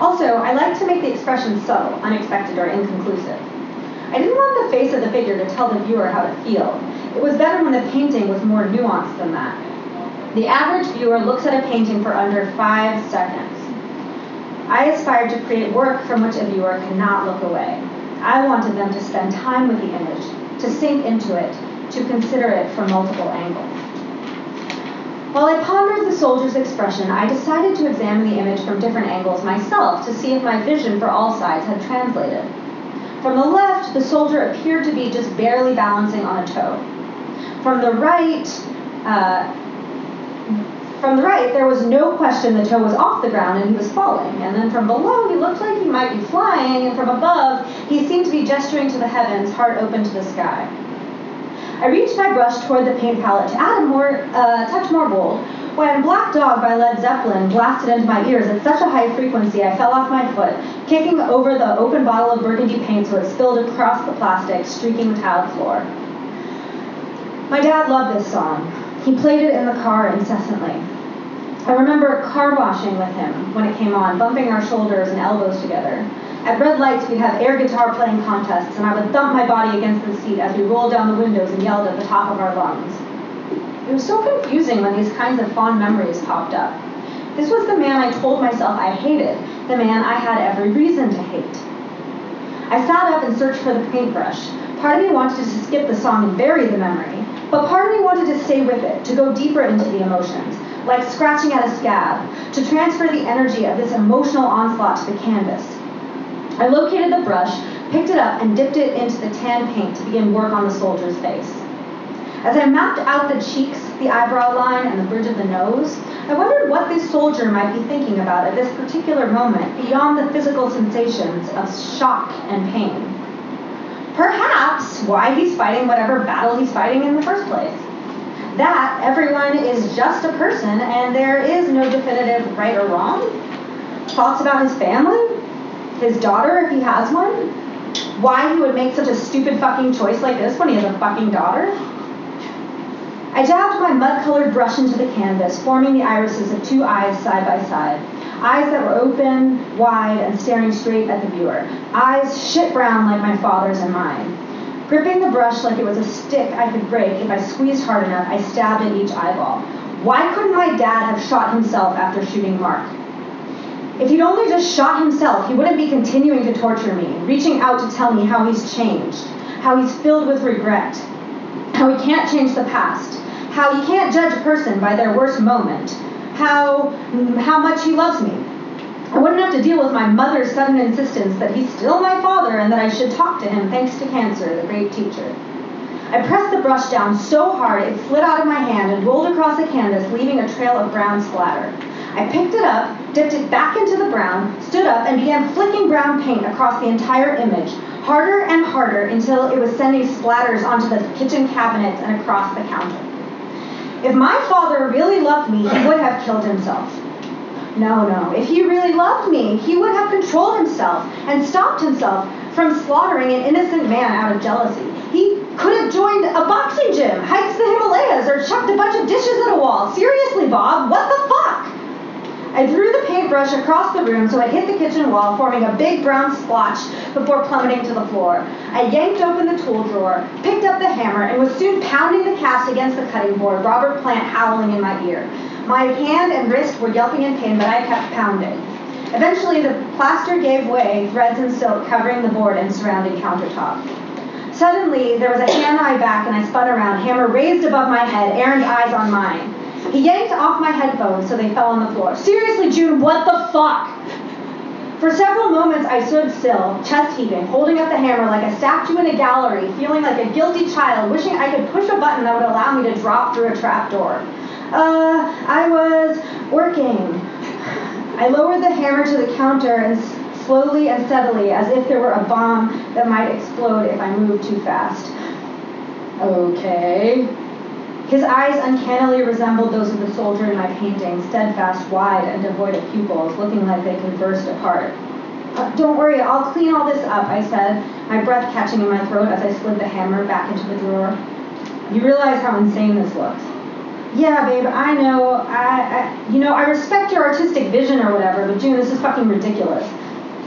Also, I like to make the expression subtle, unexpected, or inconclusive. I didn't want the face of the figure to tell the viewer how to feel. It was better when the painting was more nuanced than that. The average viewer looks at a painting for under five seconds. I aspired to create work from which a viewer cannot look away. I wanted them to spend time with the image, to sink into it, to consider it from multiple angles. While I pondered the soldier's expression, I decided to examine the image from different angles myself to see if my vision for all sides had translated. From the left, the soldier appeared to be just barely balancing on a toe. From the right, uh, from the right, there was no question the toe was off the ground and he was falling. And then from below, he looked like he might be flying, and from above, he seemed to be gesturing to the heavens, heart open to the sky. I reached my brush toward the paint palette to add a more, uh, touch more bold, when Black Dog by Led Zeppelin blasted into my ears at such a high frequency I fell off my foot, kicking over the open bottle of burgundy paint so it spilled across the plastic, streaking the tiled floor. My dad loved this song. He played it in the car incessantly. I remember car washing with him when it came on, bumping our shoulders and elbows together. At red lights, we'd have air guitar playing contests, and I would thump my body against the seat as we rolled down the windows and yelled at the top of our lungs. It was so confusing when these kinds of fond memories popped up. This was the man I told myself I hated, the man I had every reason to hate. I sat up and searched for the paintbrush. Part of me wanted to skip the song and bury the memory, but part of me wanted to stay with it, to go deeper into the emotions, like scratching at a scab, to transfer the energy of this emotional onslaught to the canvas. I located the brush, picked it up, and dipped it into the tan paint to begin work on the soldier's face. As I mapped out the cheeks, the eyebrow line, and the bridge of the nose, I wondered what this soldier might be thinking about at this particular moment beyond the physical sensations of shock and pain. Perhaps why he's fighting whatever battle he's fighting in the first place. That everyone is just a person and there is no definitive right or wrong. Thoughts about his family? his daughter if he has one? Why he would make such a stupid fucking choice like this when he has a fucking daughter? I dabbed my mud-colored brush into the canvas, forming the irises of two eyes side by side. Eyes that were open, wide, and staring straight at the viewer. Eyes shit brown like my father's and mine. Gripping the brush like it was a stick I could break if I squeezed hard enough, I stabbed at each eyeball. Why couldn't my dad have shot himself after shooting Mark? If he'd only just shot himself, he wouldn't be continuing to torture me, reaching out to tell me how he's changed, how he's filled with regret, how he can't change the past, how he can't judge a person by their worst moment, how, how much he loves me. I wouldn't have to deal with my mother's sudden insistence that he's still my father and that I should talk to him thanks to cancer, the great teacher. I pressed the brush down so hard it slid out of my hand and rolled across the canvas, leaving a trail of brown splatter. I picked it up, dipped it back into the brown, stood up, and began flicking brown paint across the entire image, harder and harder until it was sending splatters onto the kitchen cabinets and across the counter. If my father really loved me, he would have killed himself. No, no. If he really loved me, he would have controlled himself and stopped himself from slaughtering an innocent man out of jealousy. He could have joined a boxing gym, hiked the Himalayas, or chucked a bunch of dishes at a wall. Seriously, Bob, what the fuck? I threw the paintbrush across the room so it hit the kitchen wall, forming a big brown splotch before plummeting to the floor. I yanked open the tool drawer, picked up the hammer, and was soon pounding the cast against the cutting board, Robert Plant howling in my ear. My hand and wrist were yelping in pain, but I kept pounding. Eventually, the plaster gave way, threads and silk covering the board and surrounding countertop. Suddenly, there was a hand on my back and I spun around, hammer raised above my head, Aaron's eyes on mine. He yanked off my headphones so they fell on the floor. Seriously, June, what the fuck? For several moments, I stood still, chest heaving, holding up the hammer like a statue in a gallery, feeling like a guilty child, wishing I could push a button that would allow me to drop through a trapdoor. Uh, I was working. I lowered the hammer to the counter and slowly and steadily, as if there were a bomb that might explode if I moved too fast. Okay. His eyes uncannily resembled those of the soldier in my painting, steadfast, wide, and devoid of pupils, looking like they could burst apart. "Uh, don't worry, I'll clean all this up, I said, my breath catching in my throat as I slid the hammer back into the drawer. You realize how insane this looks. Yeah, babe, I know. I, I, you know, I respect your artistic vision or whatever, but June, this is fucking ridiculous.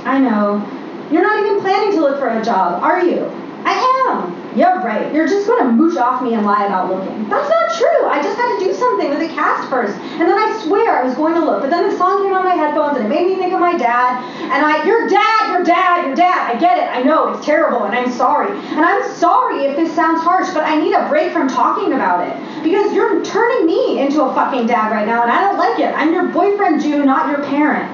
I know. You're not even planning to look for a job, are you? I am. Yeah, right. You're just gonna mooch off me and lie about looking. That's not true. I just had to do something with the cast first, and then I swear I was going to look, but then the song came on my headphones and it made me think of my dad. And I, your dad, your dad, your dad. I get it. I know it's terrible, and I'm sorry. And I'm sorry if this sounds harsh, but I need a break from talking about it because you're turning me into a fucking dad right now, and I don't like it. I'm your boyfriend, June, not your parent.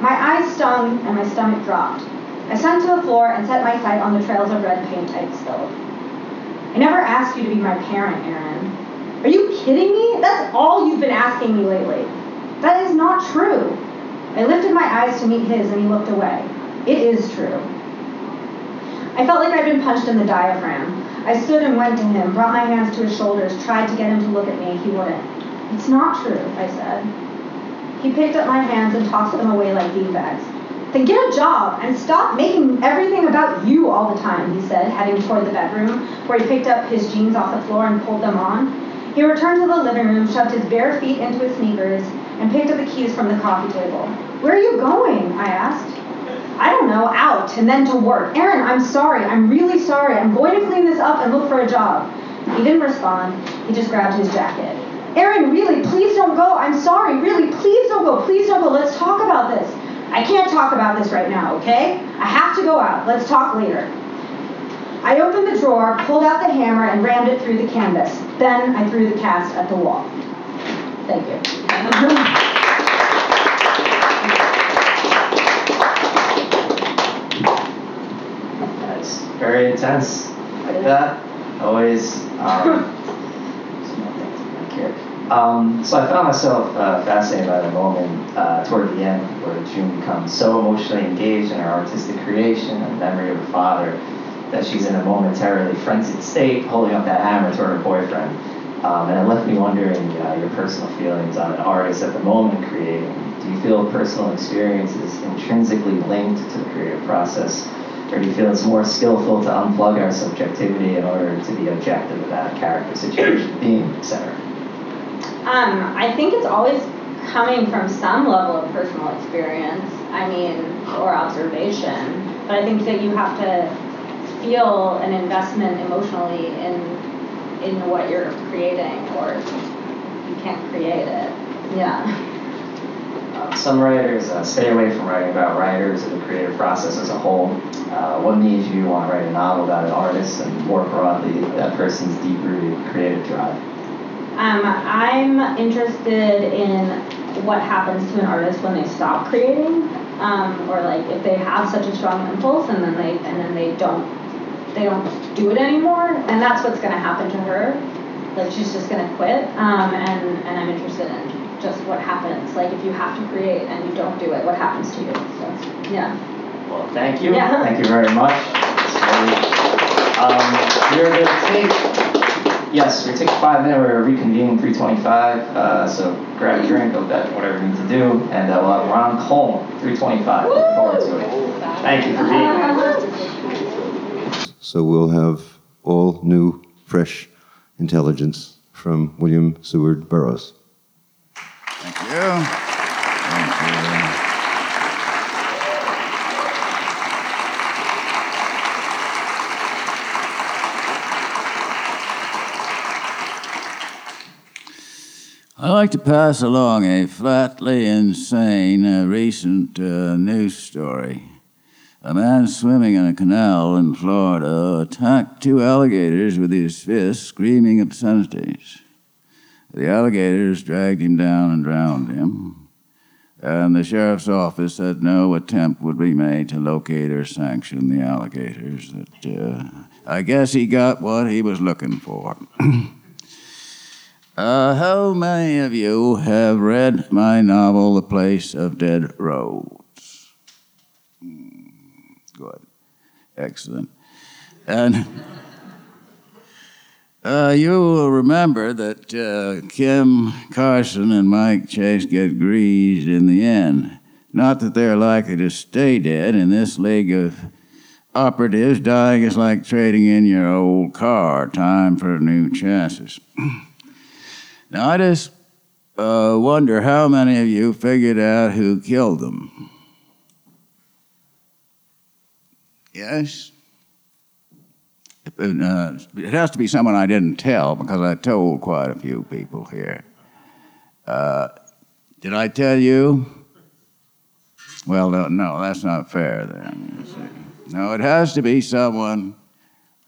My eyes stung and my stomach dropped. I sunk to the floor and set my sight on the trails of red paint I'd spilled. I never asked you to be my parent, Aaron. Are you kidding me? That's all you've been asking me lately. That is not true. I lifted my eyes to meet his and he looked away. It is true. I felt like I'd been punched in the diaphragm. I stood and went to him, brought my hands to his shoulders, tried to get him to look at me. He wouldn't. It's not true, I said. He picked up my hands and tossed them away like beanbags. Then get a job and stop making everything about you all the time, he said, heading toward the bedroom, where he picked up his jeans off the floor and pulled them on. He returned to the living room, shoved his bare feet into his sneakers, and picked up the keys from the coffee table. Where are you going? I asked. I don't know, out, and then to work. Aaron, I'm sorry. I'm really sorry. I'm going to clean this up and look for a job. He didn't respond. He just grabbed his jacket. Aaron, really, please don't go. I'm sorry. Really, please don't go. Please don't go. Let's talk about this. I can't talk about this right now, okay? I have to go out. Let's talk later. I opened the drawer, pulled out the hammer, and rammed it through the canvas. Then I threw the cast at the wall. Thank you. That's very intense. Like that. Always. Um. Um, so I found myself uh, fascinated by the moment uh, toward the end where June becomes so emotionally engaged in her artistic creation and memory of her father that she's in a momentarily frenzied state, holding up that hammer toward her boyfriend. Um, and it left me wondering uh, your personal feelings on an artist at the moment creating. Do you feel personal experience is intrinsically linked to the creative process? Or do you feel it's more skillful to unplug our subjectivity in order to be objective about character, situation, theme, etc.? Um, I think it's always coming from some level of personal experience, I mean, or observation. But I think that you have to feel an investment emotionally in in what you're creating, or you can't create it. Yeah. Uh, some writers uh, stay away from writing about writers or the creative process as a whole. Uh, what made you want to write a novel about an artist and more broadly, that person's deep rooted creative drive? Um, I'm interested in what happens to an artist when they stop creating, um, or like if they have such a strong impulse and then they and then they don't they don't do it anymore, and that's what's going to happen to her. Like she's just going to quit, um, and and I'm interested in just what happens. Like if you have to create and you don't do it, what happens to you? So yeah. Well, thank you. Yeah. Thank you very much. Um, we're going to take, yes, we take a five minute, we're reconvening 325. Uh, so grab a drink, go that, whatever you need to do, and uh, we'll have Ron Kolm, 325. Look forward to it. Thank you for being here. So we'll have all new, fresh intelligence from William Seward Burroughs. Thank you. I'd like to pass along a flatly insane uh, recent uh, news story A man swimming in a canal in Florida attacked two alligators with his fists, screaming obscenities. The alligators dragged him down and drowned him, and the sheriff's office said no attempt would be made to locate or sanction the alligators. That uh, I guess he got what he was looking for. uh, how many of you have read my novel, The Place of Dead Roads? Hmm, Good. Excellent. And uh, you will remember that uh, Kim Carson and Mike Chase get greased in the end. Not that they're likely to stay dead. In this league of operatives, dying is like trading in your old car. Time for new chassis. now, I just uh, wonder how many of you figured out who killed them. Yes? Uh, it has to be someone I didn't tell because I told quite a few people here. Uh, did I tell you? Well, no, no, that's not fair then. No, it has to be someone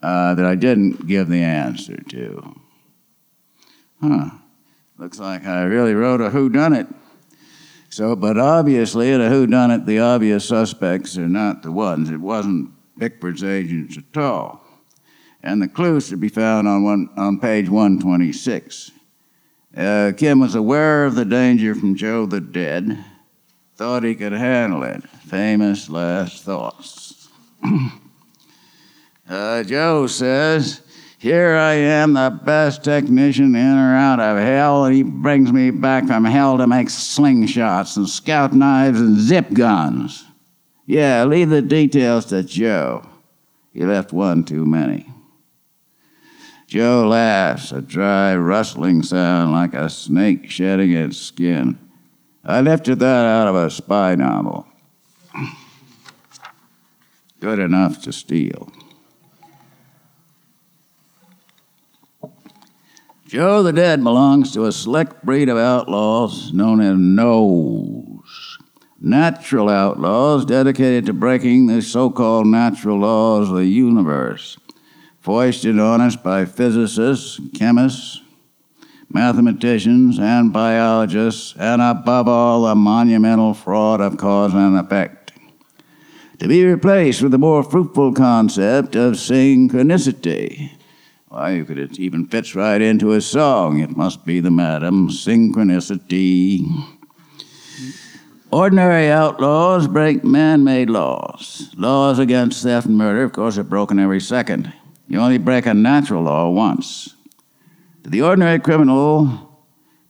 uh, that I didn't give the answer to. Huh. Looks like I really wrote a who whodunit. So, but obviously, in a whodunit, the obvious suspects are not the ones. It wasn't Bickford's agents at all and the clues to be found on, one, on page 126. Uh, Kim was aware of the danger from Joe the Dead, thought he could handle it. Famous last thoughts. uh, Joe says, Here I am, the best technician in or out of hell, and he brings me back from hell to make slingshots and scout knives and zip guns. Yeah, leave the details to Joe. He left one too many. Joe laughs, a dry, rustling sound like a snake shedding its skin. I lifted that out of a spy novel. Good enough to steal. Joe the Dead belongs to a select breed of outlaws known as No's. Natural outlaws dedicated to breaking the so called natural laws of the universe foisted on us by physicists, chemists, mathematicians, and biologists, and above all, the monumental fraud of cause and effect. To be replaced with the more fruitful concept of synchronicity. Why, you could, it even fits right into a song. It must be the madam, synchronicity. Ordinary outlaws break man made laws. Laws against theft and murder, of course, are broken every second. You only break a natural law once. To the ordinary criminal,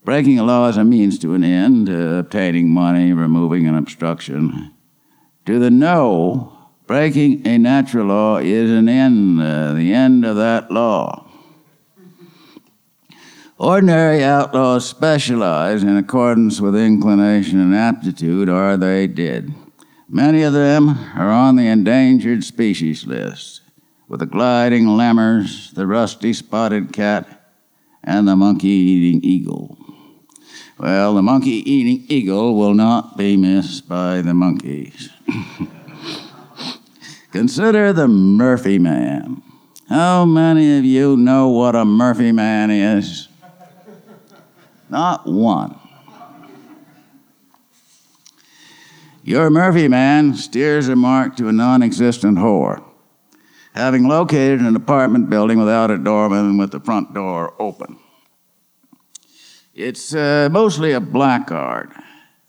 breaking a law is a means to an end, uh, obtaining money, removing an obstruction. To the no, breaking a natural law is an end, uh, the end of that law. Ordinary outlaws specialize in accordance with inclination and aptitude, or they did. Many of them are on the endangered species list, with the gliding lemurs, the rusty spotted cat, and the monkey eating eagle. Well, the monkey eating eagle will not be missed by the monkeys. Consider the Murphy Man. How many of you know what a Murphy Man is? Not one. Your Murphy man steers a mark to a non existent whore, having located an apartment building without a doorman and with the front door open. It's uh, mostly a black art.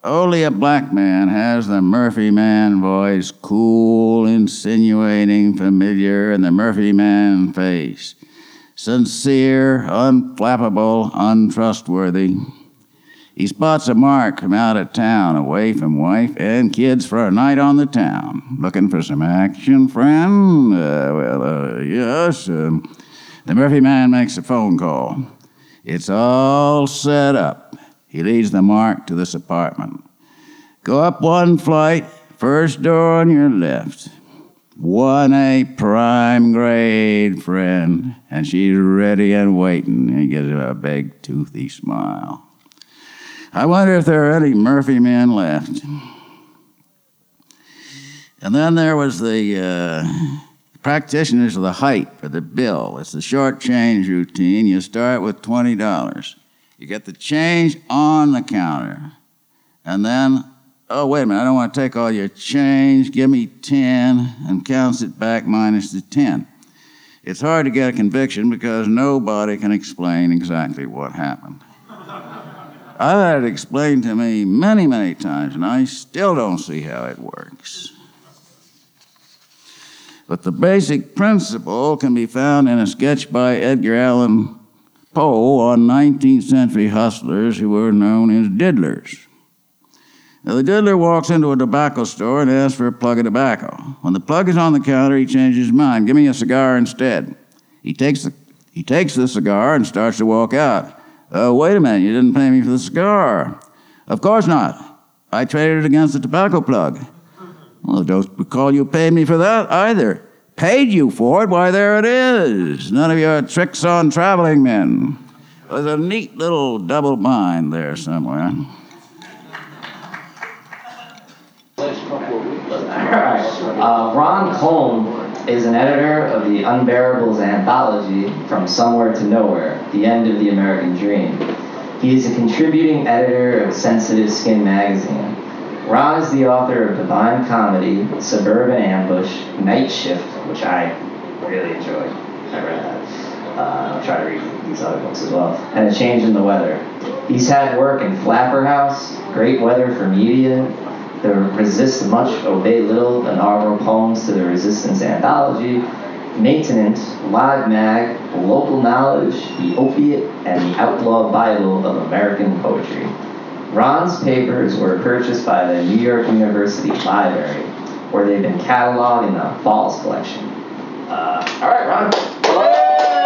Only a black man has the Murphy man voice, cool, insinuating, familiar, and the Murphy man face sincere, unflappable, untrustworthy. He spots a mark from out of town, away from wife and kids for a night on the town. Looking for some action, friend? Uh, well, uh, yes. Um, the Murphy man makes a phone call. It's all set up. He leads the mark to this apartment. Go up one flight, first door on your left. 1A prime grade, friend. And she's ready and waiting. He gives her a big, toothy smile. I wonder if there are any Murphy men left. And then there was the uh, practitioners of the height for the bill. It's the short change routine. You start with $20. You get the change on the counter. And then, oh, wait a minute, I don't want to take all your change. Give me 10 and counts it back minus the 10. It's hard to get a conviction because nobody can explain exactly what happened. I've had it explained to me many, many times, and I still don't see how it works. But the basic principle can be found in a sketch by Edgar Allan Poe on 19th century hustlers who were known as diddlers. Now, the diddler walks into a tobacco store and asks for a plug of tobacco. When the plug is on the counter, he changes his mind. Give me a cigar instead. He takes the, he takes the cigar and starts to walk out. Oh, wait a minute, you didn't pay me for the cigar. Of course not. I traded it against the tobacco plug. Well, don't recall you paid me for that either. Paid you for it? Why, there it is. None of your tricks on traveling men. There's a neat little double bind there somewhere. Uh, Ron Kolm is an editor of the Unbearables anthology From Somewhere to Nowhere The End of the American Dream. He is a contributing editor of Sensitive Skin magazine. Ron is the author of Divine Comedy, Suburban Ambush, Night Shift, which I really enjoyed. I read that. Uh, I'll try to read these other books as well. And A Change in the Weather. He's had work in Flapper House, Great Weather for Media, the Resist Much, Obey Little, and inaugural poems to the Resistance Anthology, Maintenance, Live Mag, Local Knowledge, The Opiate, and the Outlaw Bible of American Poetry. Ron's papers were purchased by the New York University Library, where they've been cataloged in the Fales collection. Uh, all right, Ron.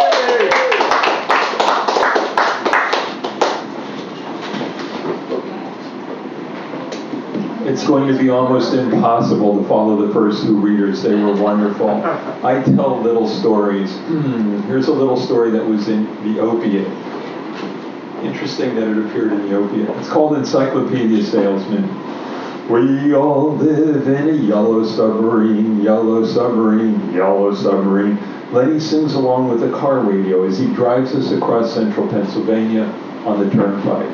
It's going to be almost impossible to follow the first two readers. They were wonderful. I tell little stories. Hmm, here's a little story that was in The Opiate. Interesting that it appeared in The Opiate. It's called Encyclopedia Salesman. We all live in a yellow submarine, yellow submarine, yellow submarine. Lenny sings along with the car radio as he drives us across central Pennsylvania on the turnpike.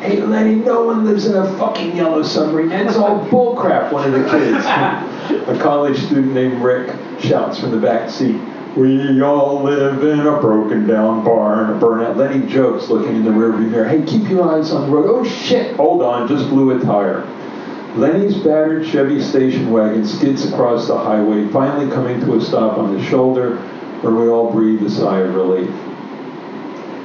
Hey Lenny, no one lives in a fucking yellow submarine. That's all bullcrap, one of the kids. a college student named Rick shouts from the back seat. We all live in a broken down barn, a burnout. Lenny jokes, looking in the rearview mirror. Hey, keep your eyes on the road. Oh shit, hold on, just blew a tire. Lenny's battered Chevy station wagon skids across the highway, finally coming to a stop on the shoulder, where we all breathe a sigh of relief.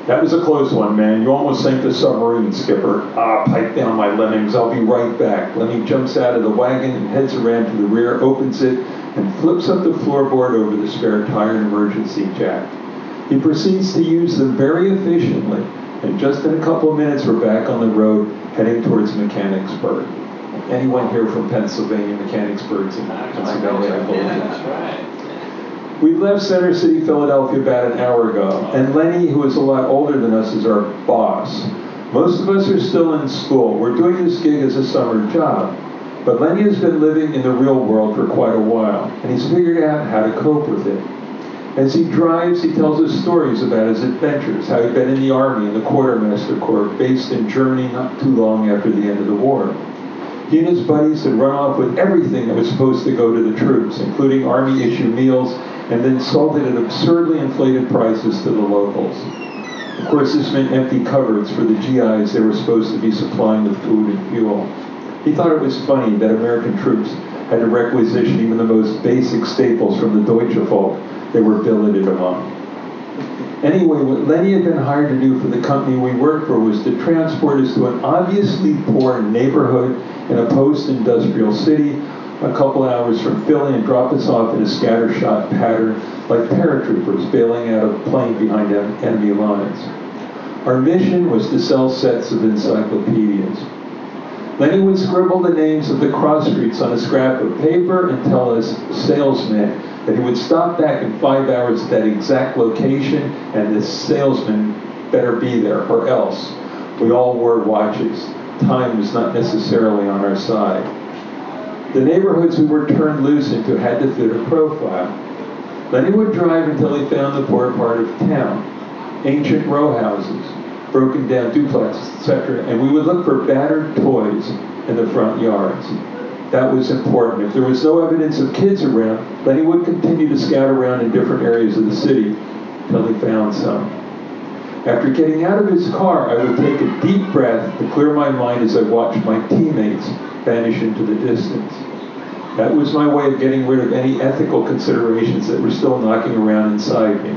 That was a close one, man. You almost sank the submarine, skipper. Ah, pipe down my lemmings. I'll be right back. Lenny jumps out of the wagon and heads around to the rear, opens it, and flips up the floorboard over the spare tire and emergency jack. He proceeds to use them very efficiently, and just in a couple of minutes, we're back on the road heading towards Mechanicsburg. Anyone here from Pennsylvania? Mechanicsburg's in Pennsylvania, I believe. That's right. We left Center City, Philadelphia about an hour ago, and Lenny, who is a lot older than us, is our boss. Most of us are still in school. We're doing this gig as a summer job. But Lenny has been living in the real world for quite a while, and he's figured out how to cope with it. As he drives, he tells us stories about his adventures, how he'd been in the Army in the Quartermaster Corps, based in Germany not too long after the end of the war. He and his buddies had run off with everything that was supposed to go to the troops, including Army issue meals, and then sold it at absurdly inflated prices to the locals. Of course, this meant empty cupboards for the GIs they were supposed to be supplying with food and fuel. He thought it was funny that American troops had to requisition even the most basic staples from the Deutsche Folk they were billeted among. Anyway, what Lenny had been hired to do for the company we worked for was to transport us to an obviously poor neighborhood in a post-industrial city a couple hours from Philly and drop us off in a scattershot pattern like paratroopers bailing out of a plane behind enemy lines. Our mission was to sell sets of encyclopedias. Lenny would scribble the names of the cross streets on a scrap of paper and tell us salesmen that he would stop back in five hours at that exact location and this salesman better be there or else. We all wore watches. Time was not necessarily on our side. The neighborhoods we were turned loose into had to fit a profile. Lenny would drive until he found the poor part of town, ancient row houses, broken down duplexes, etc., and we would look for battered toys in the front yards. That was important. If there was no evidence of kids around, then he would continue to scout around in different areas of the city until he found some. After getting out of his car, I would take a deep breath to clear my mind as I watched my teammates vanish into the distance. That was my way of getting rid of any ethical considerations that were still knocking around inside me.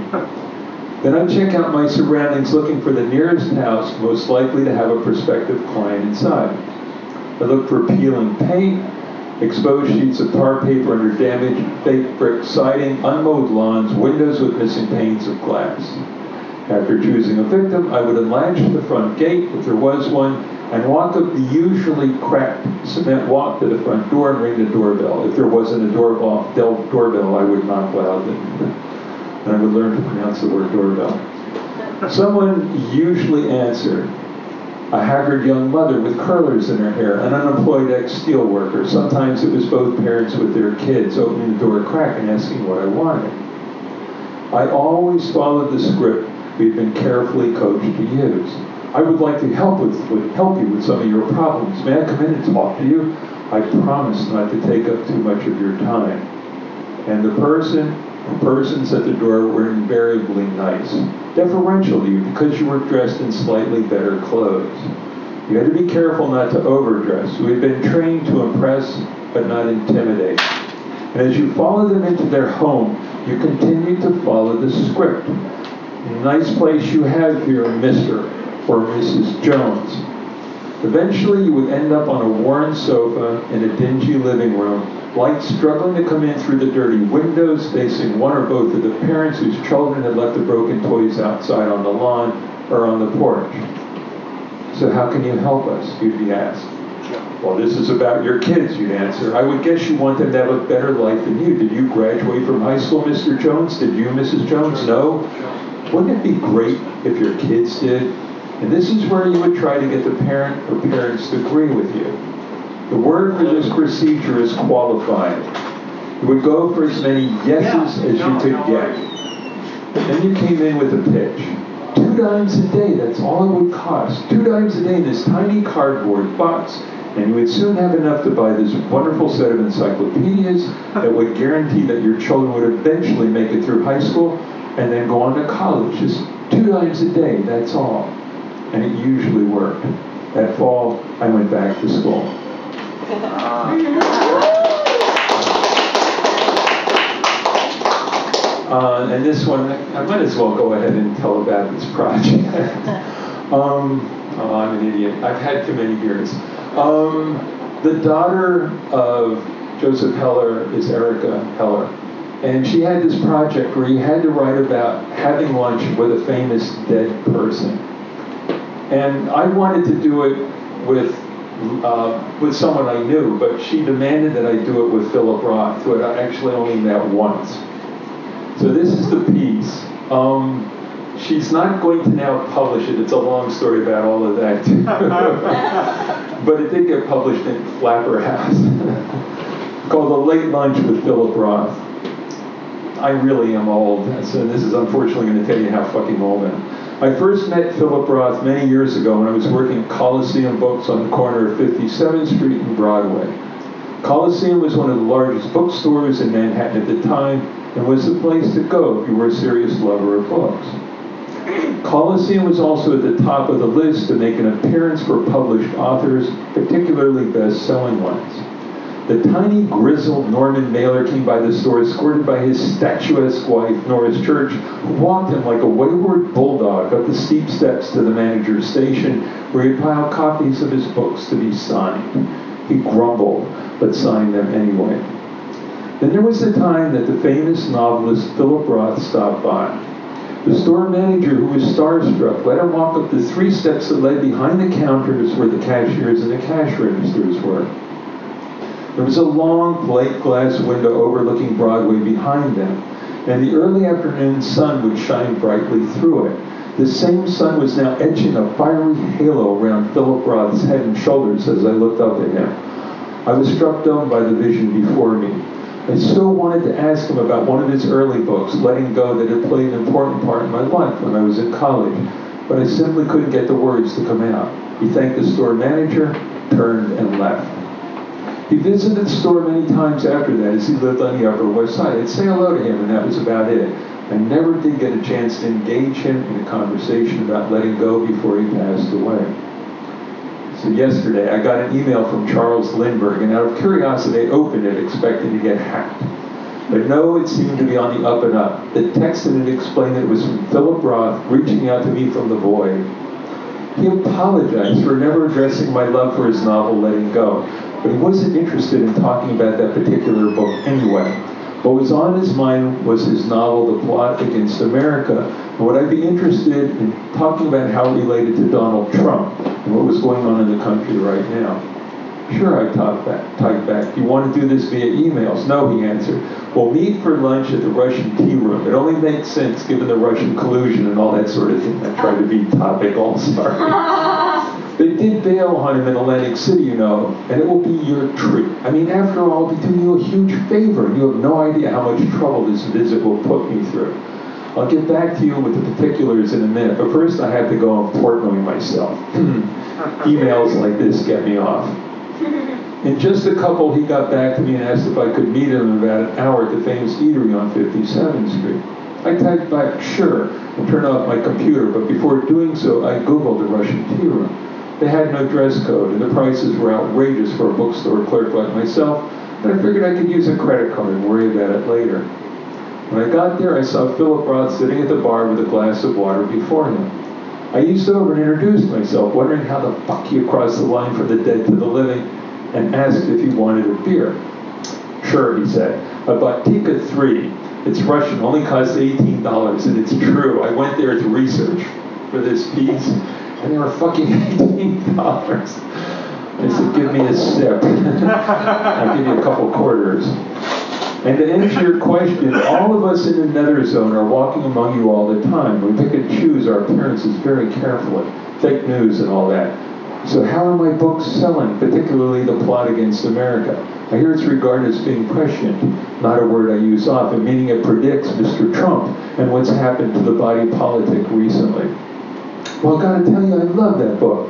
Then I'd check out my surroundings looking for the nearest house most likely to have a prospective client inside. I looked for peeling paint, exposed sheets of tar paper under damaged fake brick siding, unmowed lawns, windows with missing panes of glass. After choosing a victim, I would unlatch the front gate, if there was one, and walk up the usually cracked cement walk to the front door and ring the doorbell. If there wasn't a doorbell, doorbell I would knock loudly. and I would learn to pronounce the word doorbell. Someone usually answered. A haggard young mother with curlers in her hair, an unemployed ex-steel worker. Sometimes it was both parents with their kids opening the door a crack and asking what I wanted. I always followed the script we've been carefully coached to use. I would like to help with, with help you with some of your problems. May I come in and talk to you? I promise not to take up too much of your time. And the person persons at the door were invariably nice, deferential to you because you were dressed in slightly better clothes. You had to be careful not to overdress. We had been trained to impress but not intimidate. And as you followed them into their home, you continued to follow the script. Nice place you have here, Mr. or Mrs. Jones. Eventually, you would end up on a worn sofa in a dingy living room light struggling to come in through the dirty windows, facing one or both of the parents whose children had left the broken toys outside on the lawn or on the porch. So how can you help us? You'd be asked. Well, this is about your kids, you'd answer. I would guess you want them to have a better life than you. Did you graduate from high school, Mr. Jones? Did you, Mrs. Jones? No? Wouldn't it be great if your kids did? And this is where you would try to get the parent or parents to agree with you. The word for this procedure is qualified. You would go for as many yeses as you could get. Then you came in with a pitch. Two dimes a day, that's all it would cost. Two dimes a day in this tiny cardboard box. And you would soon have enough to buy this wonderful set of encyclopedias that would guarantee that your children would eventually make it through high school and then go on to college. Just two dimes a day, that's all. And it usually worked. That fall, I went back to school. Uh, and this one, I might as well go ahead and tell about this project. um, oh, I'm an idiot. I've had too many beers. Um, the daughter of Joseph Heller is Erica Heller. And she had this project where you had to write about having lunch with a famous dead person. And I wanted to do it with uh, with someone I knew, but she demanded that I do it with Philip Roth, who I actually only met once. So this is the piece. Um, she's not going to now publish it. It's a long story about all of that, but it did get published in Flapper House, called A Late Lunch with Philip Roth. I really am old, so this is unfortunately going to tell you how fucking old I am. I first met Philip Roth many years ago when I was working at Coliseum Books on the corner of 57th Street and Broadway. Coliseum was one of the largest bookstores in Manhattan at the time and was the place to go if you were a serious lover of books. Coliseum was also at the top of the list to make an appearance for published authors, particularly best-selling ones. The tiny, grizzled Norman Mailer came by the store, escorted by his statuesque wife, Norris Church, who walked him like a wayward bulldog up the steep steps to the manager's station, where he piled copies of his books to be signed. He grumbled, but signed them anyway. Then there was the time that the famous novelist Philip Roth stopped by. The store manager, who was starstruck, let him walk up the three steps that led behind the counters where the cashiers and the cash registers were. There was a long plate glass window overlooking Broadway behind them, and the early afternoon sun would shine brightly through it. The same sun was now etching a fiery halo around Philip Roth's head and shoulders as I looked up at him. I was struck dumb by the vision before me. I so wanted to ask him about one of his early books, Letting Go, that had played an important part in my life when I was in college, but I simply couldn't get the words to come out. He thanked the store manager, turned, and left. He visited the store many times after that as he lived on the Upper West Side. I'd say hello to him, and that was about it. I never did get a chance to engage him in a conversation about letting go before he passed away. So yesterday, I got an email from Charles Lindbergh, and out of curiosity, I opened it expecting to get hacked. But no, it seemed to be on the up and up. The text in it explained that it was from Philip Roth reaching out to me from the void. He apologized for never addressing my love for his novel, Letting Go, but he wasn't interested in talking about that particular book anyway. What was on his mind was his novel, The Plot Against America, and would I be interested in talking about how it related to Donald Trump and what was going on in the country right now? Sure, I typed back. Typed back. You want to do this via emails? No, he answered. We'll meet for lunch at the Russian tea room. It only makes sense given the Russian collusion and all that sort of thing. I tried to be topical, sorry. they did bail on him in Atlantic City, you know, and it will be your treat. I mean, after all, I'll be doing you a huge favor. You have no idea how much trouble this visit will put me through. I'll get back to you with the particulars in a minute, but first I have to go and Portnoy myself. Emails like this get me off. In just a couple, he got back to me and asked if I could meet him in about an hour at the famous eatery on 57th Street. I typed back, sure, and turned off my computer, but before doing so, I Googled the Russian tea room. They had no dress code, and the prices were outrageous for a bookstore clerk like myself, but I figured I could use a credit card and worry about it later. When I got there, I saw Philip Roth sitting at the bar with a glass of water before him. I eased over and introduced myself, wondering how the fuck he crossed the line from the dead to the living, and asked if he wanted a beer. Sure, he said. I bought Tika 3. It's Russian, only costs $18, and it's true. I went there to research for this piece, and they were fucking $18. I said, give me a sip. I'll give you a couple quarters. And to answer your question, all of us in the nether zone are walking among you all the time. We pick and choose our appearances very carefully. Fake news and all that. So how are my books selling, particularly The Plot Against America? I hear it's regarded as being prescient, not a word I use often, meaning it predicts Mr. Trump and what's happened to the body politic recently. Well, I gotta tell you, I love that book.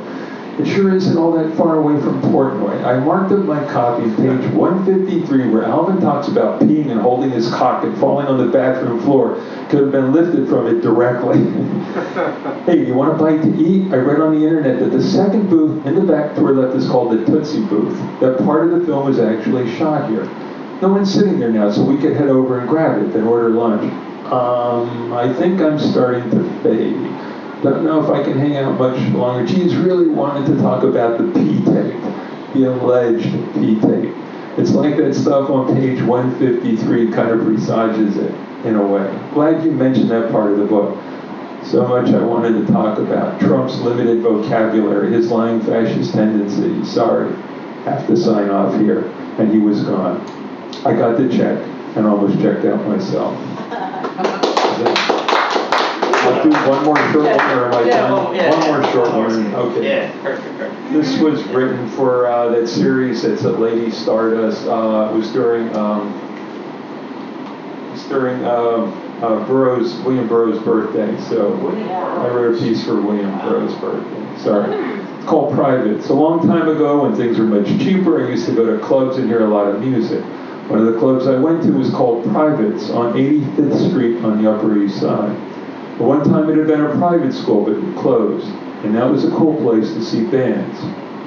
It sure isn't all that far away from Portnoy. I marked up my copy, page 153, where Alvin talks about peeing and holding his cock and falling on the bathroom floor. Could have been lifted from it directly. hey, you want a bite to eat? I read on the internet that the second booth in the back to our left is called the Tootsie booth. That part of the film was actually shot here. No one's sitting there now, so we could head over and grab it, then order lunch. Um, I think I'm starting to fade. Don't know if I can hang out much longer. Geez, really wanted to talk about the P tape, the alleged P tape. It's like that stuff on page 153 kind of presages it in a way. Glad you mentioned that part of the book. So much I wanted to talk about. Trump's limited vocabulary, his lying fascist tendencies. Sorry, have to sign off here. And he was gone. I got the check and almost checked out myself. I'll do one more short one, or am I Yeah, done? well, yeah. One more short one, okay. Yeah, perfect, perfect. This was written for uh, that series that's at Lady Stardust. Uh, it was during um, it's during um, uh, Burroughs William Burroughs' birthday. So I wrote a piece for William Burroughs' birthday. Sorry. It's called Private. It's a long time ago when things were much cheaper. I used to go to clubs and hear a lot of music. One of the clubs I went to was called Privates on 85th Street on the Upper East Side. One time it had been a private school, but it closed. And that was a cool place to see bands.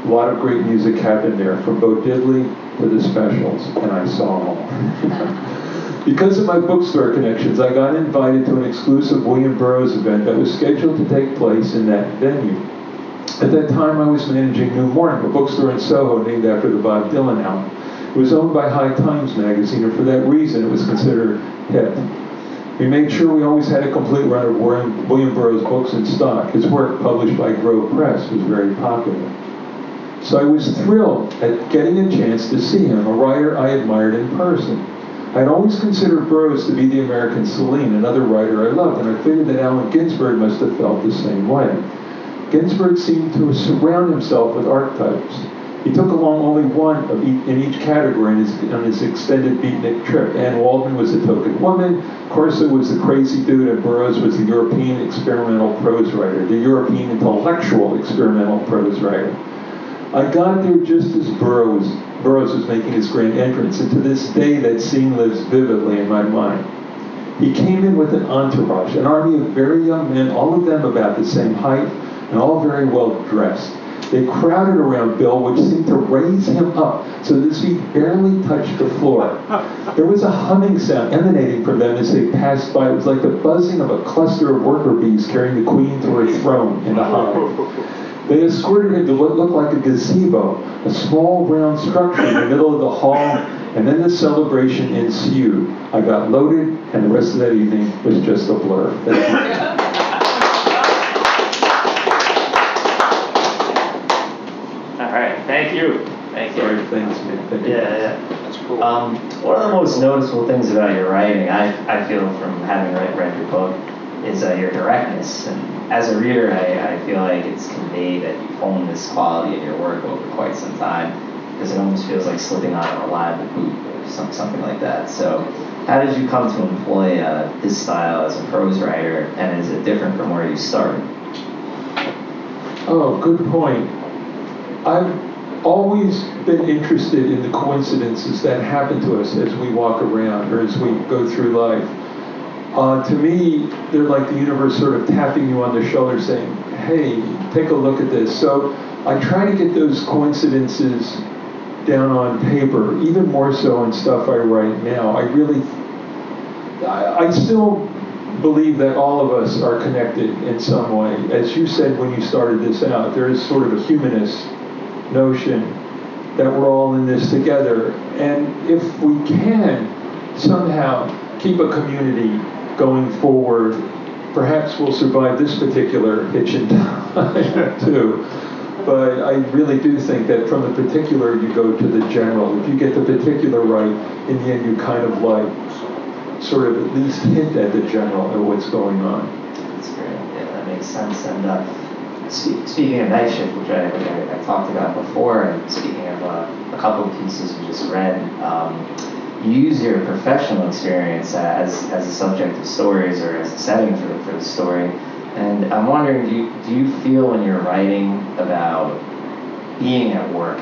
A lot of great music happened there, from Bo Diddley to the Specials, and I saw them all. because of my bookstore connections, I got invited to an exclusive William Burroughs event that was scheduled to take place in that venue. At that time, I was managing New Morning, a bookstore in Soho named after the Bob Dylan album. It was owned by High Times magazine, and for that reason, it was considered hip. We made sure we always had a complete run of William, Burroughs books in stock. His work, published by Grove Press, was very popular. So I was thrilled at getting a chance to see him, a writer I admired in person. I had always considered Burroughs to be the American Celine, another writer I loved, and I figured that Allen Ginsberg must have felt the same way. Ginsberg seemed to surround himself with archetypes. He took along only one each, in each category his, on his extended beatnik trip. Anne Waldman was the token woman, Corso was the crazy dude, and Burroughs was the European experimental prose writer, the European intellectual experimental prose writer. I got there just as Burroughs, Burroughs was making his grand entrance, and to this day that scene lives vividly in my mind. He came in with an entourage, an army of very young men, all of them about the same height, and all very well dressed. They crowded around Bill, which seemed to raise him up so that his feet barely touched the floor. There was a humming sound emanating from them as they passed by. It was like the buzzing of a cluster of worker bees carrying the queen to her throne in the hive. They escorted him to what looked like a gazebo, a small round structure in the middle of the hall, and then the celebration ensued. I got loaded, and the rest of that evening was just a blur. Thank you. All right, thank you. Thank you. Sorry, thanks, man. Thank you. Yeah, yeah. That's cool. Um, one of the most noticeable things about your writing, I, I feel from having read, read your book, is uh, your directness. And as a reader, I, I feel like it's conveyed that you've honed this quality in your work over quite some time, because it almost feels like slipping on a reliable boot or some, something like that. So, how did you come to employ uh, this style as a prose writer, and is it different from where you started? Oh, good point. I've always been interested in the coincidences that happen to us as we walk around or as we go through life. Uh, to me, they're like the universe sort of tapping you on the shoulder saying, hey, take a look at this. So I try to get those coincidences down on paper, even more so in stuff I write now. I really, I, I still believe that all of us are connected in some way. As you said when you started this out, there is sort of a humanist notion that we're all in this together. And if we can somehow keep a community going forward, perhaps we'll survive this particular hitch in time too. But I really do think that from the particular you go to the general. If you get the particular right, in the end you kind of like sort of at least hint at the general of what's going on. That's great. Yeah, that makes sense. And uh, speaking of night shift, which I, I, I talked about before, and speaking of uh, a couple of pieces you just read, um, you use your professional experience as, as a subject of stories or as a setting for the, for the story. And I'm wondering, do you, do you feel when you're writing about being at work,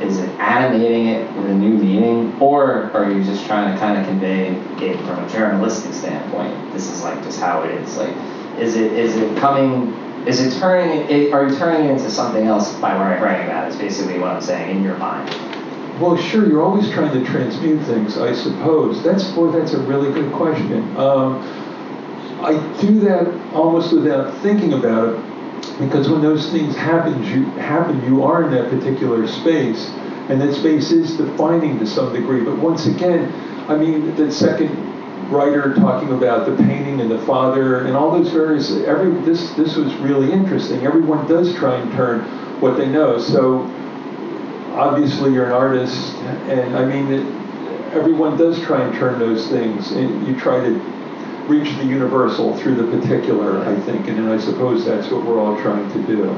is it animating it with a new meaning, or are you just trying to kind of convey it from a journalistic standpoint? This is like just how it is. Like, is it is it coming? Is it turning it? Are you turning it into something else by writing that? Is basically what I'm saying in your mind. Well, sure. You're always trying to transmute things, I suppose. That's boy, that's a really good question. Um, I do that almost without thinking about it, because when those things happen, you happen, you are in that particular space, and that space is defining to some degree. But once again, I mean, the second writer talking about the painting and the father and all those various every this this was really interesting. Everyone does try and turn what they know. So obviously you're an artist, and I mean, it, everyone does try and turn those things, and you try to reach the universal through the particular, I think, and then I suppose that's what we're all trying to do.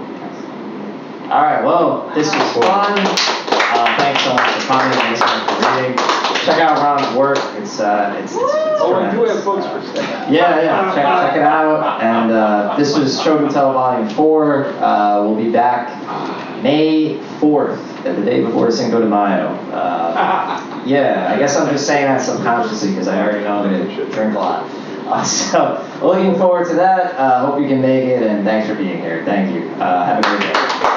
All right, well, this was fun. Uh, thanks so much for coming. Thanks for reading. Check out Ron's work. It's uh, it's, it's, it's Oh, I do have books for sale. Yeah, yeah, check, check it out. And uh, this was Show and Tell Volume 4. Uh, we'll be back May 4th, the day before Cinco de Mayo. Uh, yeah, I guess I'm just saying that subconsciously because I already know I'm to drink a lot. Uh, so, looking forward to that. Uh, hope you can make it, and thanks for being here. Thank you. Uh, have a great day.